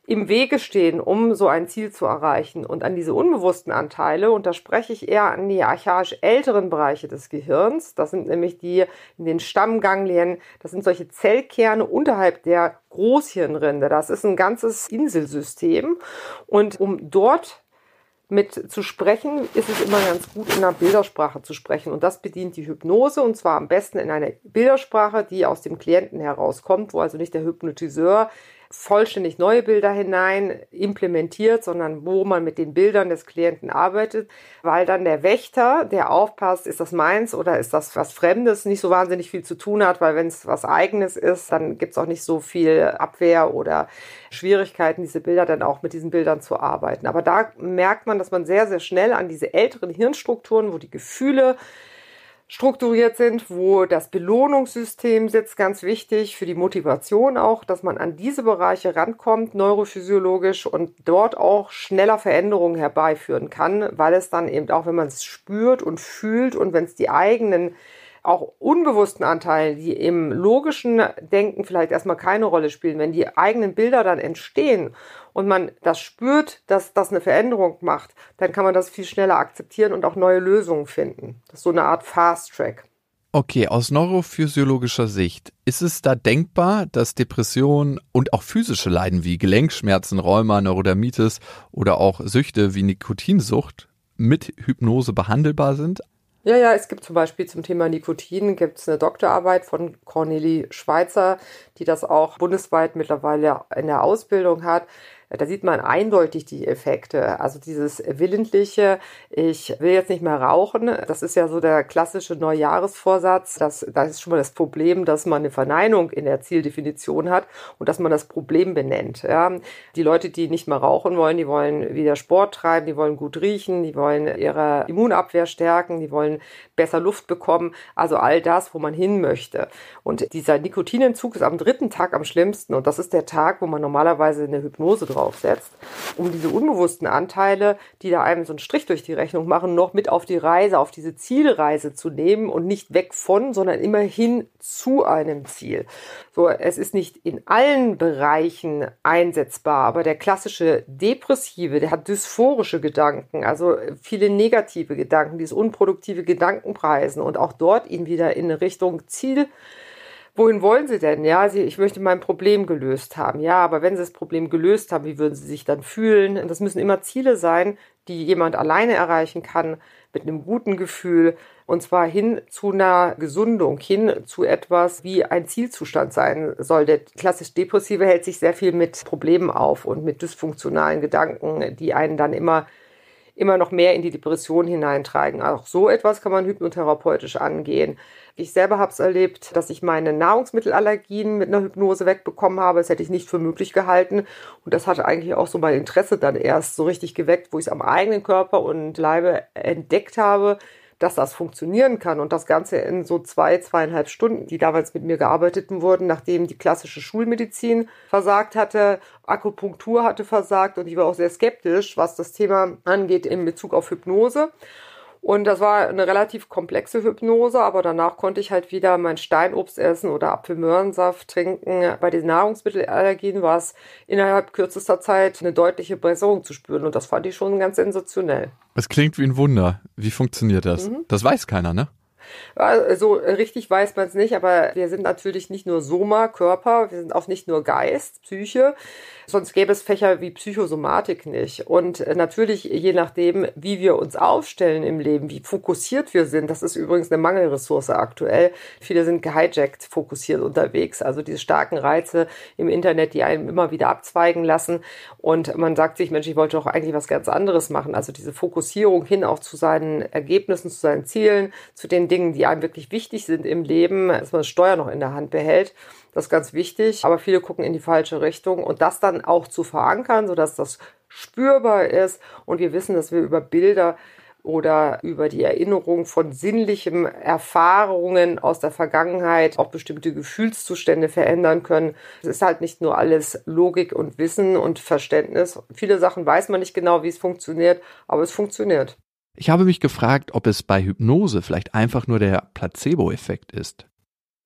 im Wege stehen, um so ein Ziel zu erreichen. Und an diese unbewussten Anteile, und da spreche ich eher an die archaisch älteren Bereiche des Gehirns, das sind nämlich die in den Stammganglien, das sind solche Zellkerne unterhalb der Großhirnrinde. Das ist ein ganzes Inselsystem. Und um dort mit zu sprechen, ist es immer ganz gut, in einer Bildersprache zu sprechen. Und das bedient die Hypnose und zwar am besten in einer Bildersprache, die aus dem Klienten herauskommt, wo also nicht der Hypnotiseur vollständig neue Bilder hinein implementiert, sondern wo man mit den Bildern des Klienten arbeitet, weil dann der Wächter, der aufpasst, ist das meins oder ist das was Fremdes, nicht so wahnsinnig viel zu tun hat, weil wenn es was eigenes ist, dann gibt es auch nicht so viel Abwehr oder Schwierigkeiten, diese Bilder dann auch mit diesen Bildern zu arbeiten. Aber da merkt man, dass man sehr, sehr schnell an diese älteren Hirnstrukturen, wo die Gefühle strukturiert sind, wo das Belohnungssystem sitzt, ganz wichtig für die Motivation auch, dass man an diese Bereiche rankommt, neurophysiologisch und dort auch schneller Veränderungen herbeiführen kann, weil es dann eben auch, wenn man es spürt und fühlt und wenn es die eigenen auch unbewussten Anteile, die im logischen Denken vielleicht erstmal keine Rolle spielen, wenn die eigenen Bilder dann entstehen und man das spürt, dass das eine Veränderung macht, dann kann man das viel schneller akzeptieren und auch neue Lösungen finden. Das ist so eine Art Fast Track. Okay, aus neurophysiologischer Sicht, ist es da denkbar, dass Depressionen und auch physische Leiden wie Gelenkschmerzen, Rheuma, Neurodermitis oder auch Süchte wie Nikotinsucht mit Hypnose behandelbar sind? Ja, ja, es gibt zum Beispiel zum Thema Nikotin gibt es eine Doktorarbeit von Cornelie Schweizer, die das auch bundesweit mittlerweile in der Ausbildung hat. Da sieht man eindeutig die Effekte. Also dieses willentliche, ich will jetzt nicht mehr rauchen, das ist ja so der klassische Neujahresvorsatz. Das, das ist schon mal das Problem, dass man eine Verneinung in der Zieldefinition hat und dass man das Problem benennt. Ja. Die Leute, die nicht mehr rauchen wollen, die wollen wieder Sport treiben, die wollen gut riechen, die wollen ihre Immunabwehr stärken, die wollen besser Luft bekommen. Also all das, wo man hin möchte. Und dieser Nikotinentzug ist am dritten Tag am schlimmsten. Und das ist der Tag, wo man normalerweise eine Hypnose drauf draufsetzt, um diese unbewussten Anteile, die da einem so einen Strich durch die Rechnung machen, noch mit auf die Reise, auf diese Zielreise zu nehmen und nicht weg von, sondern immerhin zu einem Ziel. So, es ist nicht in allen Bereichen einsetzbar, aber der klassische Depressive, der hat dysphorische Gedanken, also viele negative Gedanken, dieses unproduktive Gedankenpreisen und auch dort ihn wieder in Richtung Ziel wohin wollen Sie denn? Ja, Sie, ich möchte mein Problem gelöst haben. Ja, aber wenn Sie das Problem gelöst haben, wie würden Sie sich dann fühlen? Das müssen immer Ziele sein, die jemand alleine erreichen kann, mit einem guten Gefühl, und zwar hin zu einer Gesundung, hin zu etwas, wie ein Zielzustand sein soll. Der klassisch Depressive hält sich sehr viel mit Problemen auf und mit dysfunktionalen Gedanken, die einen dann immer immer noch mehr in die Depression hineintreiben. Auch so etwas kann man hypnotherapeutisch angehen. Ich selber habe es erlebt, dass ich meine Nahrungsmittelallergien mit einer Hypnose wegbekommen habe. Das hätte ich nicht für möglich gehalten. Und das hatte eigentlich auch so mein Interesse dann erst so richtig geweckt, wo ich es am eigenen Körper und Leibe entdeckt habe, dass das funktionieren kann und das Ganze in so zwei, zweieinhalb Stunden, die damals mit mir gearbeitet wurden, nachdem die klassische Schulmedizin versagt hatte, Akupunktur hatte versagt und ich war auch sehr skeptisch, was das Thema angeht in Bezug auf Hypnose. Und das war eine relativ komplexe Hypnose, aber danach konnte ich halt wieder mein Steinobst essen oder Apfelmöhrensaft trinken. Bei den Nahrungsmittelallergien war es innerhalb kürzester Zeit eine deutliche Besserung zu spüren und das fand ich schon ganz sensationell. Es klingt wie ein Wunder. Wie funktioniert das? Mhm. Das weiß keiner, ne? So richtig weiß man es nicht, aber wir sind natürlich nicht nur Soma, Körper, wir sind auch nicht nur Geist, Psyche, sonst gäbe es Fächer wie Psychosomatik nicht. Und äh, natürlich, je nachdem, wie wir uns aufstellen im Leben, wie fokussiert wir sind, das ist übrigens eine Mangelressource aktuell. Viele sind gehijackt fokussiert unterwegs, also diese starken Reize im Internet, die einem immer wieder abzweigen lassen. Und man sagt sich, Mensch, ich wollte doch eigentlich was ganz anderes machen. Also diese Fokussierung hin auch zu seinen Ergebnissen, zu seinen Zielen, zu den Dingen, die einem wirklich wichtig sind im Leben, dass man das Steuer noch in der Hand behält. Das ist ganz wichtig. Aber viele gucken in die falsche Richtung und das dann auch zu verankern, sodass das spürbar ist. Und wir wissen, dass wir über Bilder oder über die Erinnerung von sinnlichen Erfahrungen aus der Vergangenheit auch bestimmte Gefühlszustände verändern können. Es ist halt nicht nur alles Logik und Wissen und Verständnis. Viele Sachen weiß man nicht genau, wie es funktioniert, aber es funktioniert. Ich habe mich gefragt, ob es bei Hypnose vielleicht einfach nur der Placebo-Effekt ist.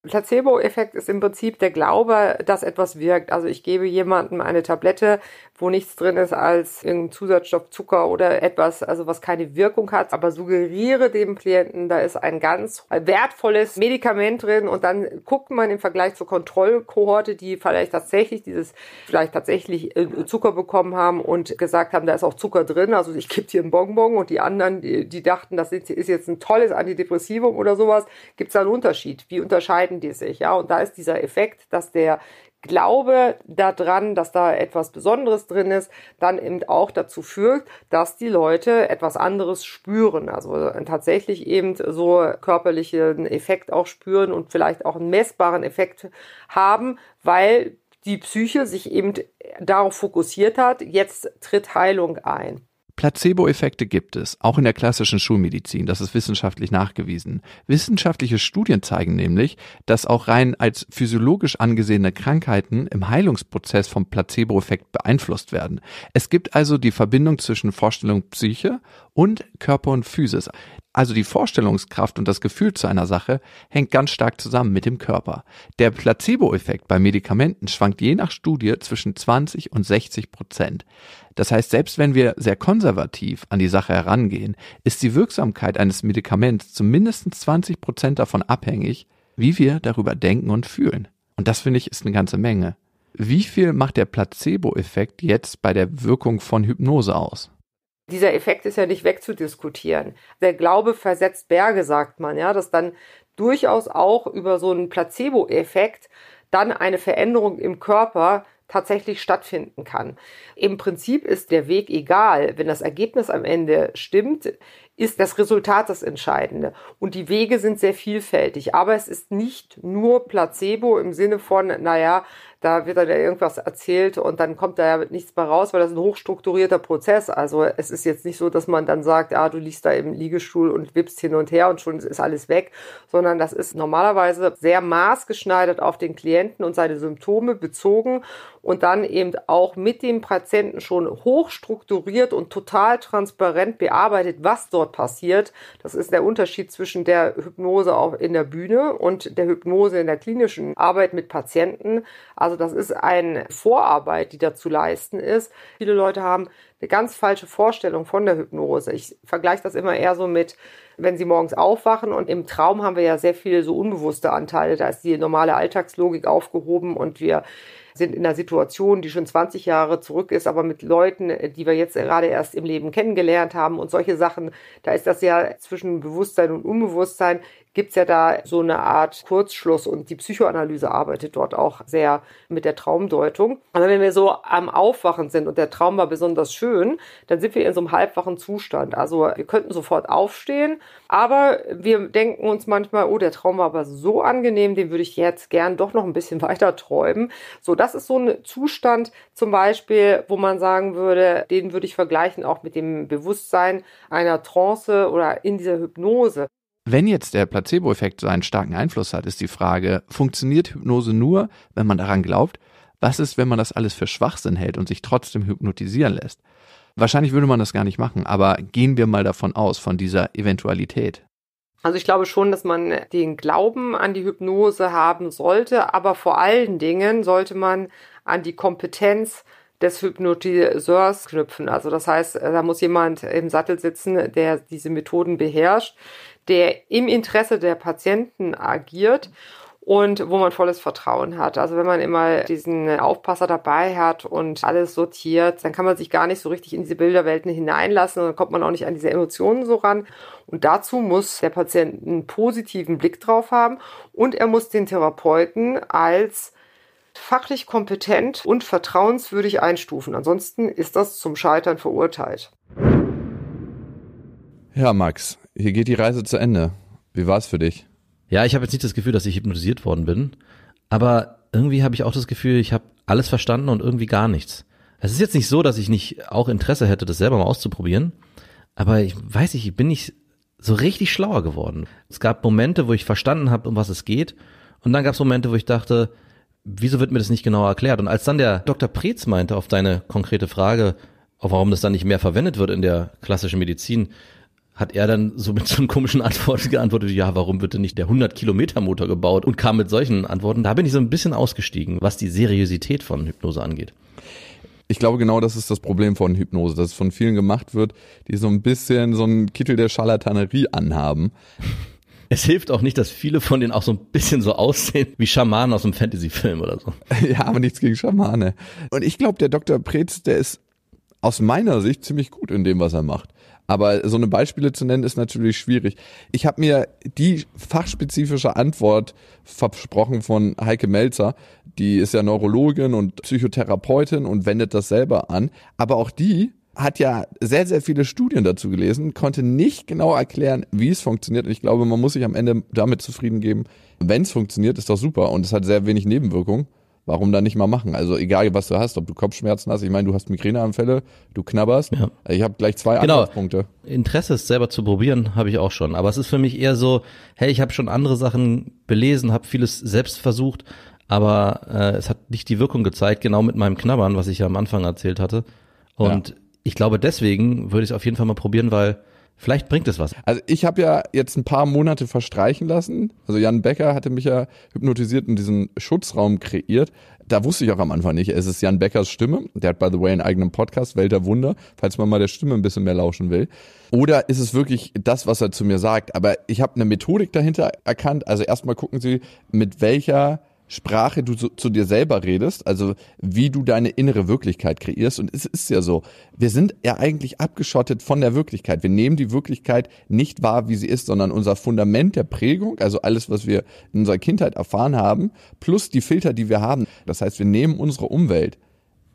Placebo-Effekt ist im Prinzip der Glaube, dass etwas wirkt. Also ich gebe jemandem eine Tablette, wo nichts drin ist als irgendein Zusatzstoff, Zucker oder etwas, also was keine Wirkung hat, aber suggeriere dem Klienten, da ist ein ganz wertvolles Medikament drin und dann guckt man im Vergleich zur Kontrollkohorte, die vielleicht tatsächlich dieses, vielleicht tatsächlich äh, Zucker bekommen haben und gesagt haben, da ist auch Zucker drin, also ich gebe dir einen Bonbon und die anderen, die, die dachten, das ist jetzt ein tolles Antidepressivum oder sowas, gibt es da einen Unterschied. Wie unterscheiden die sich? Ja, und da ist dieser Effekt, dass der Glaube daran, dass da etwas Besonderes drin ist, dann eben auch dazu führt, dass die Leute etwas anderes spüren. Also tatsächlich eben so körperlichen Effekt auch spüren und vielleicht auch einen messbaren Effekt haben, weil die Psyche sich eben darauf fokussiert hat, jetzt tritt Heilung ein. Placebo-Effekte gibt es, auch in der klassischen Schulmedizin, das ist wissenschaftlich nachgewiesen. Wissenschaftliche Studien zeigen nämlich, dass auch rein als physiologisch angesehene Krankheiten im Heilungsprozess vom Placebo-Effekt beeinflusst werden. Es gibt also die Verbindung zwischen Vorstellung Psyche und Körper und Physis. Also die Vorstellungskraft und das Gefühl zu einer Sache hängt ganz stark zusammen mit dem Körper. Der Placebo-Effekt bei Medikamenten schwankt je nach Studie zwischen 20 und 60 Prozent. Das heißt, selbst wenn wir sehr konservativ an die Sache herangehen, ist die Wirksamkeit eines Medikaments zumindest 20 Prozent davon abhängig, wie wir darüber denken und fühlen. Und das finde ich ist eine ganze Menge. Wie viel macht der Placebo-Effekt jetzt bei der Wirkung von Hypnose aus? Dieser Effekt ist ja nicht wegzudiskutieren. Der Glaube versetzt Berge, sagt man, ja, dass dann durchaus auch über so einen Placebo-Effekt dann eine Veränderung im Körper tatsächlich stattfinden kann. Im Prinzip ist der Weg egal. Wenn das Ergebnis am Ende stimmt, ist das Resultat das Entscheidende. Und die Wege sind sehr vielfältig. Aber es ist nicht nur Placebo im Sinne von, naja, da wird dann ja irgendwas erzählt und dann kommt da ja nichts mehr raus, weil das ein hochstrukturierter Prozess. Also es ist jetzt nicht so, dass man dann sagt, ah, du liegst da im Liegestuhl und wippst hin und her und schon ist alles weg, sondern das ist normalerweise sehr maßgeschneidert auf den Klienten und seine Symptome bezogen und dann eben auch mit dem Patienten schon hochstrukturiert und total transparent bearbeitet, was dort passiert. Das ist der Unterschied zwischen der Hypnose auch in der Bühne und der Hypnose in der klinischen Arbeit mit Patienten. Also das ist eine Vorarbeit, die da zu leisten ist. Viele Leute haben eine ganz falsche Vorstellung von der Hypnose. Ich vergleiche das immer eher so mit, wenn sie morgens aufwachen und im Traum haben wir ja sehr viele so unbewusste Anteile. Da ist die normale Alltagslogik aufgehoben und wir sind in einer Situation, die schon 20 Jahre zurück ist, aber mit Leuten, die wir jetzt gerade erst im Leben kennengelernt haben und solche Sachen, da ist das ja zwischen Bewusstsein und Unbewusstsein, gibt es ja da so eine Art Kurzschluss und die Psychoanalyse arbeitet dort auch sehr mit der Traumdeutung. Aber wenn wir so am Aufwachen sind und der Traum war besonders schön, schön, dann sind wir in so einem halbwachen Zustand. Also wir könnten sofort aufstehen, aber wir denken uns manchmal, oh, der Traum war aber so angenehm, den würde ich jetzt gern doch noch ein bisschen weiter träumen. So, das ist so ein Zustand zum Beispiel, wo man sagen würde, den würde ich vergleichen auch mit dem Bewusstsein einer Trance oder in dieser Hypnose. Wenn jetzt der Placebo-Effekt so einen starken Einfluss hat, ist die Frage, funktioniert Hypnose nur, wenn man daran glaubt? Was ist, wenn man das alles für Schwachsinn hält und sich trotzdem hypnotisieren lässt? Wahrscheinlich würde man das gar nicht machen, aber gehen wir mal davon aus, von dieser Eventualität. Also ich glaube schon, dass man den Glauben an die Hypnose haben sollte, aber vor allen Dingen sollte man an die Kompetenz des Hypnotiseurs knüpfen. Also das heißt, da muss jemand im Sattel sitzen, der diese Methoden beherrscht, der im Interesse der Patienten agiert und wo man volles Vertrauen hat. Also wenn man immer diesen Aufpasser dabei hat und alles sortiert, dann kann man sich gar nicht so richtig in diese Bilderwelten hineinlassen und dann kommt man auch nicht an diese Emotionen so ran. Und dazu muss der Patient einen positiven Blick drauf haben und er muss den Therapeuten als fachlich kompetent und vertrauenswürdig einstufen. Ansonsten ist das zum Scheitern verurteilt. Ja, Max, hier geht die Reise zu Ende. Wie war es für dich? Ja, ich habe jetzt nicht das Gefühl, dass ich hypnotisiert worden bin, aber irgendwie habe ich auch das Gefühl, ich habe alles verstanden und irgendwie gar nichts. Es ist jetzt nicht so, dass ich nicht auch Interesse hätte, das selber mal auszuprobieren, aber ich weiß nicht, ich bin nicht so richtig schlauer geworden. Es gab Momente, wo ich verstanden habe, um was es geht, und dann gab es Momente, wo ich dachte, wieso wird mir das nicht genau erklärt? Und als dann der Dr. Preetz meinte auf deine konkrete Frage, warum das dann nicht mehr verwendet wird in der klassischen Medizin, hat er dann so mit so einem komischen Antwort geantwortet, ja, warum wird denn nicht der 100 Kilometer Motor gebaut und kam mit solchen Antworten. Da bin ich so ein bisschen ausgestiegen, was die Seriosität von Hypnose angeht. Ich glaube, genau das ist das Problem von Hypnose, dass es von vielen gemacht wird, die so ein bisschen so einen Kittel der Scharlatanerie anhaben. Es hilft auch nicht, dass viele von denen auch so ein bisschen so aussehen wie Schamanen aus einem Fantasy-Film oder so. Ja, aber nichts gegen Schamane. Und ich glaube, der Dr. Preetz, der ist aus meiner Sicht ziemlich gut in dem, was er macht. Aber so eine Beispiele zu nennen ist natürlich schwierig. Ich habe mir die fachspezifische Antwort versprochen von Heike Melzer. Die ist ja Neurologin und Psychotherapeutin und wendet das selber an. Aber auch die hat ja sehr, sehr viele Studien dazu gelesen, konnte nicht genau erklären, wie es funktioniert. Und ich glaube, man muss sich am Ende damit zufrieden geben, wenn es funktioniert, ist doch super. Und es hat sehr wenig Nebenwirkungen warum dann nicht mal machen? Also egal, was du hast, ob du Kopfschmerzen hast, ich meine, du hast Migräneanfälle, du knabberst. Ja. Ich habe gleich zwei genau. Ansatzpunkte. Interesse es selber zu probieren, habe ich auch schon. Aber es ist für mich eher so, hey, ich habe schon andere Sachen belesen, habe vieles selbst versucht, aber äh, es hat nicht die Wirkung gezeigt, genau mit meinem Knabbern, was ich ja am Anfang erzählt hatte. Und ja. ich glaube, deswegen würde ich es auf jeden Fall mal probieren, weil Vielleicht bringt es was. Also ich habe ja jetzt ein paar Monate verstreichen lassen. Also Jan Becker hatte mich ja hypnotisiert und diesen Schutzraum kreiert. Da wusste ich auch am Anfang nicht, es ist Jan Beckers Stimme. Der hat, by the way, einen eigenen Podcast, Welt der Wunder, falls man mal der Stimme ein bisschen mehr lauschen will. Oder ist es wirklich das, was er zu mir sagt? Aber ich habe eine Methodik dahinter erkannt. Also erstmal gucken Sie, mit welcher Sprache du zu, zu, dir selber redest, also wie du deine innere Wirklichkeit kreierst. Und es ist ja so, wir sind ja eigentlich abgeschottet von der Wirklichkeit. Wir nehmen die Wirklichkeit nicht wahr, wie sie ist, sondern unser Fundament der Prägung, also alles, was wir in unserer Kindheit erfahren haben, plus die Filter, die wir haben. Das heißt, wir nehmen unsere Umwelt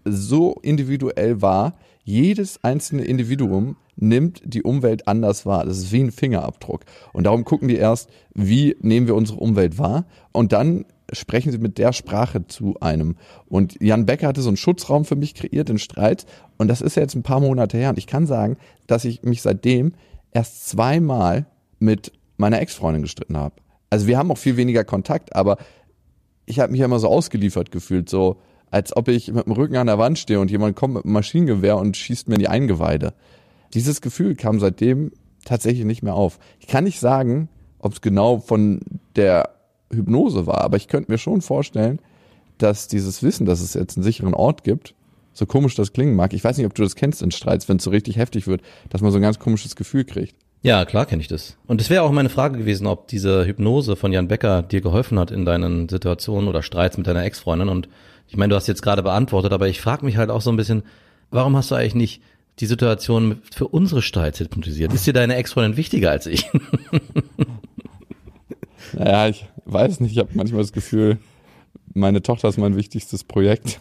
so individuell wahr. Jedes einzelne Individuum nimmt die Umwelt anders wahr. Das ist wie ein Fingerabdruck. Und darum gucken die erst, wie nehmen wir unsere Umwelt wahr? Und dann sprechen sie mit der Sprache zu einem. Und Jan Becker hatte so einen Schutzraum für mich kreiert in Streit. Und das ist jetzt ein paar Monate her. Und ich kann sagen, dass ich mich seitdem erst zweimal mit meiner Ex-Freundin gestritten habe. Also wir haben auch viel weniger Kontakt, aber ich habe mich ja immer so ausgeliefert gefühlt, so als ob ich mit dem Rücken an der Wand stehe und jemand kommt mit einem Maschinengewehr und schießt mir in die Eingeweide. Dieses Gefühl kam seitdem tatsächlich nicht mehr auf. Ich kann nicht sagen, ob es genau von der Hypnose war. Aber ich könnte mir schon vorstellen, dass dieses Wissen, dass es jetzt einen sicheren Ort gibt, so komisch das klingen mag. Ich weiß nicht, ob du das kennst in Streits, wenn es so richtig heftig wird, dass man so ein ganz komisches Gefühl kriegt. Ja, klar kenne ich das. Und es wäre auch meine Frage gewesen, ob diese Hypnose von Jan Becker dir geholfen hat in deinen Situationen oder Streits mit deiner Ex-Freundin. Und ich meine, du hast jetzt gerade beantwortet, aber ich frage mich halt auch so ein bisschen, warum hast du eigentlich nicht die Situation für unsere Streits hypnotisiert? Ist dir deine Ex-Freundin wichtiger als ich? naja, ich, weiß nicht, ich habe manchmal das Gefühl, meine Tochter ist mein wichtigstes Projekt.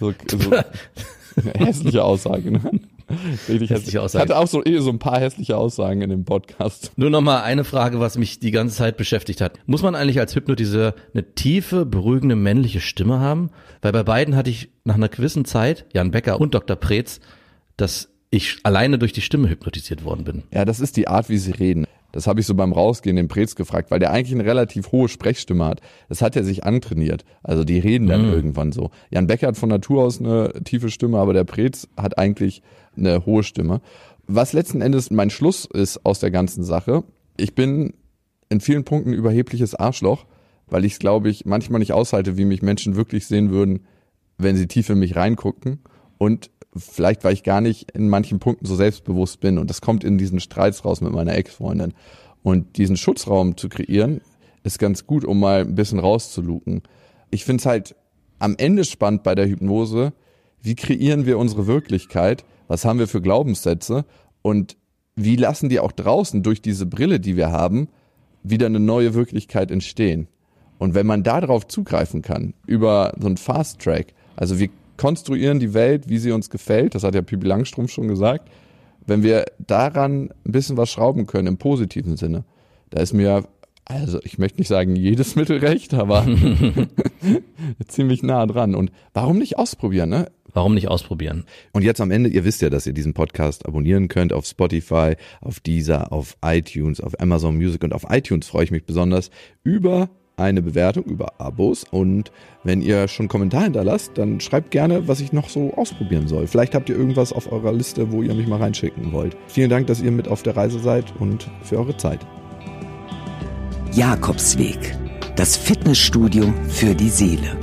So, so hässliche Aussage, ne? Richtig hässliche Aussagen. Ich hatte auch so, eh so ein paar hässliche Aussagen in dem Podcast. Nur noch mal eine Frage, was mich die ganze Zeit beschäftigt hat. Muss man eigentlich als Hypnotiseur eine tiefe, beruhigende männliche Stimme haben? Weil bei beiden hatte ich nach einer gewissen Zeit, Jan Becker und Dr. Preetz, dass ich alleine durch die Stimme hypnotisiert worden bin. Ja, das ist die Art, wie sie reden. Das habe ich so beim Rausgehen den Preetz gefragt, weil der eigentlich eine relativ hohe Sprechstimme hat. Das hat er sich antrainiert. Also die reden dann mhm. irgendwann so. Jan Becker hat von Natur aus eine tiefe Stimme, aber der Preetz hat eigentlich eine hohe Stimme. Was letzten Endes mein Schluss ist aus der ganzen Sache, ich bin in vielen Punkten überhebliches Arschloch, weil ich es, glaube ich, manchmal nicht aushalte, wie mich Menschen wirklich sehen würden, wenn sie tief in mich reingucken. Und vielleicht, weil ich gar nicht in manchen Punkten so selbstbewusst bin. Und das kommt in diesen Streits raus mit meiner Ex-Freundin. Und diesen Schutzraum zu kreieren, ist ganz gut, um mal ein bisschen rauszuluken. Ich finde es halt am Ende spannend bei der Hypnose, wie kreieren wir unsere Wirklichkeit, was haben wir für Glaubenssätze und wie lassen die auch draußen durch diese Brille, die wir haben, wieder eine neue Wirklichkeit entstehen. Und wenn man darauf zugreifen kann, über so einen Fast Track, also wir konstruieren die Welt, wie sie uns gefällt. Das hat ja Pipi Langstrumpf schon gesagt. Wenn wir daran ein bisschen was schrauben können, im positiven Sinne, da ist mir, also ich möchte nicht sagen jedes Mittel recht, aber ziemlich nah dran. Und warum nicht ausprobieren, ne? Warum nicht ausprobieren? Und jetzt am Ende, ihr wisst ja, dass ihr diesen Podcast abonnieren könnt auf Spotify, auf Deezer, auf iTunes, auf Amazon Music und auf iTunes freue ich mich besonders über eine Bewertung über Abos und wenn ihr schon Kommentar hinterlasst, dann schreibt gerne, was ich noch so ausprobieren soll. Vielleicht habt ihr irgendwas auf eurer Liste, wo ihr mich mal reinschicken wollt. Vielen Dank, dass ihr mit auf der Reise seid und für eure Zeit. Jakobsweg, das Fitnessstudio für die Seele.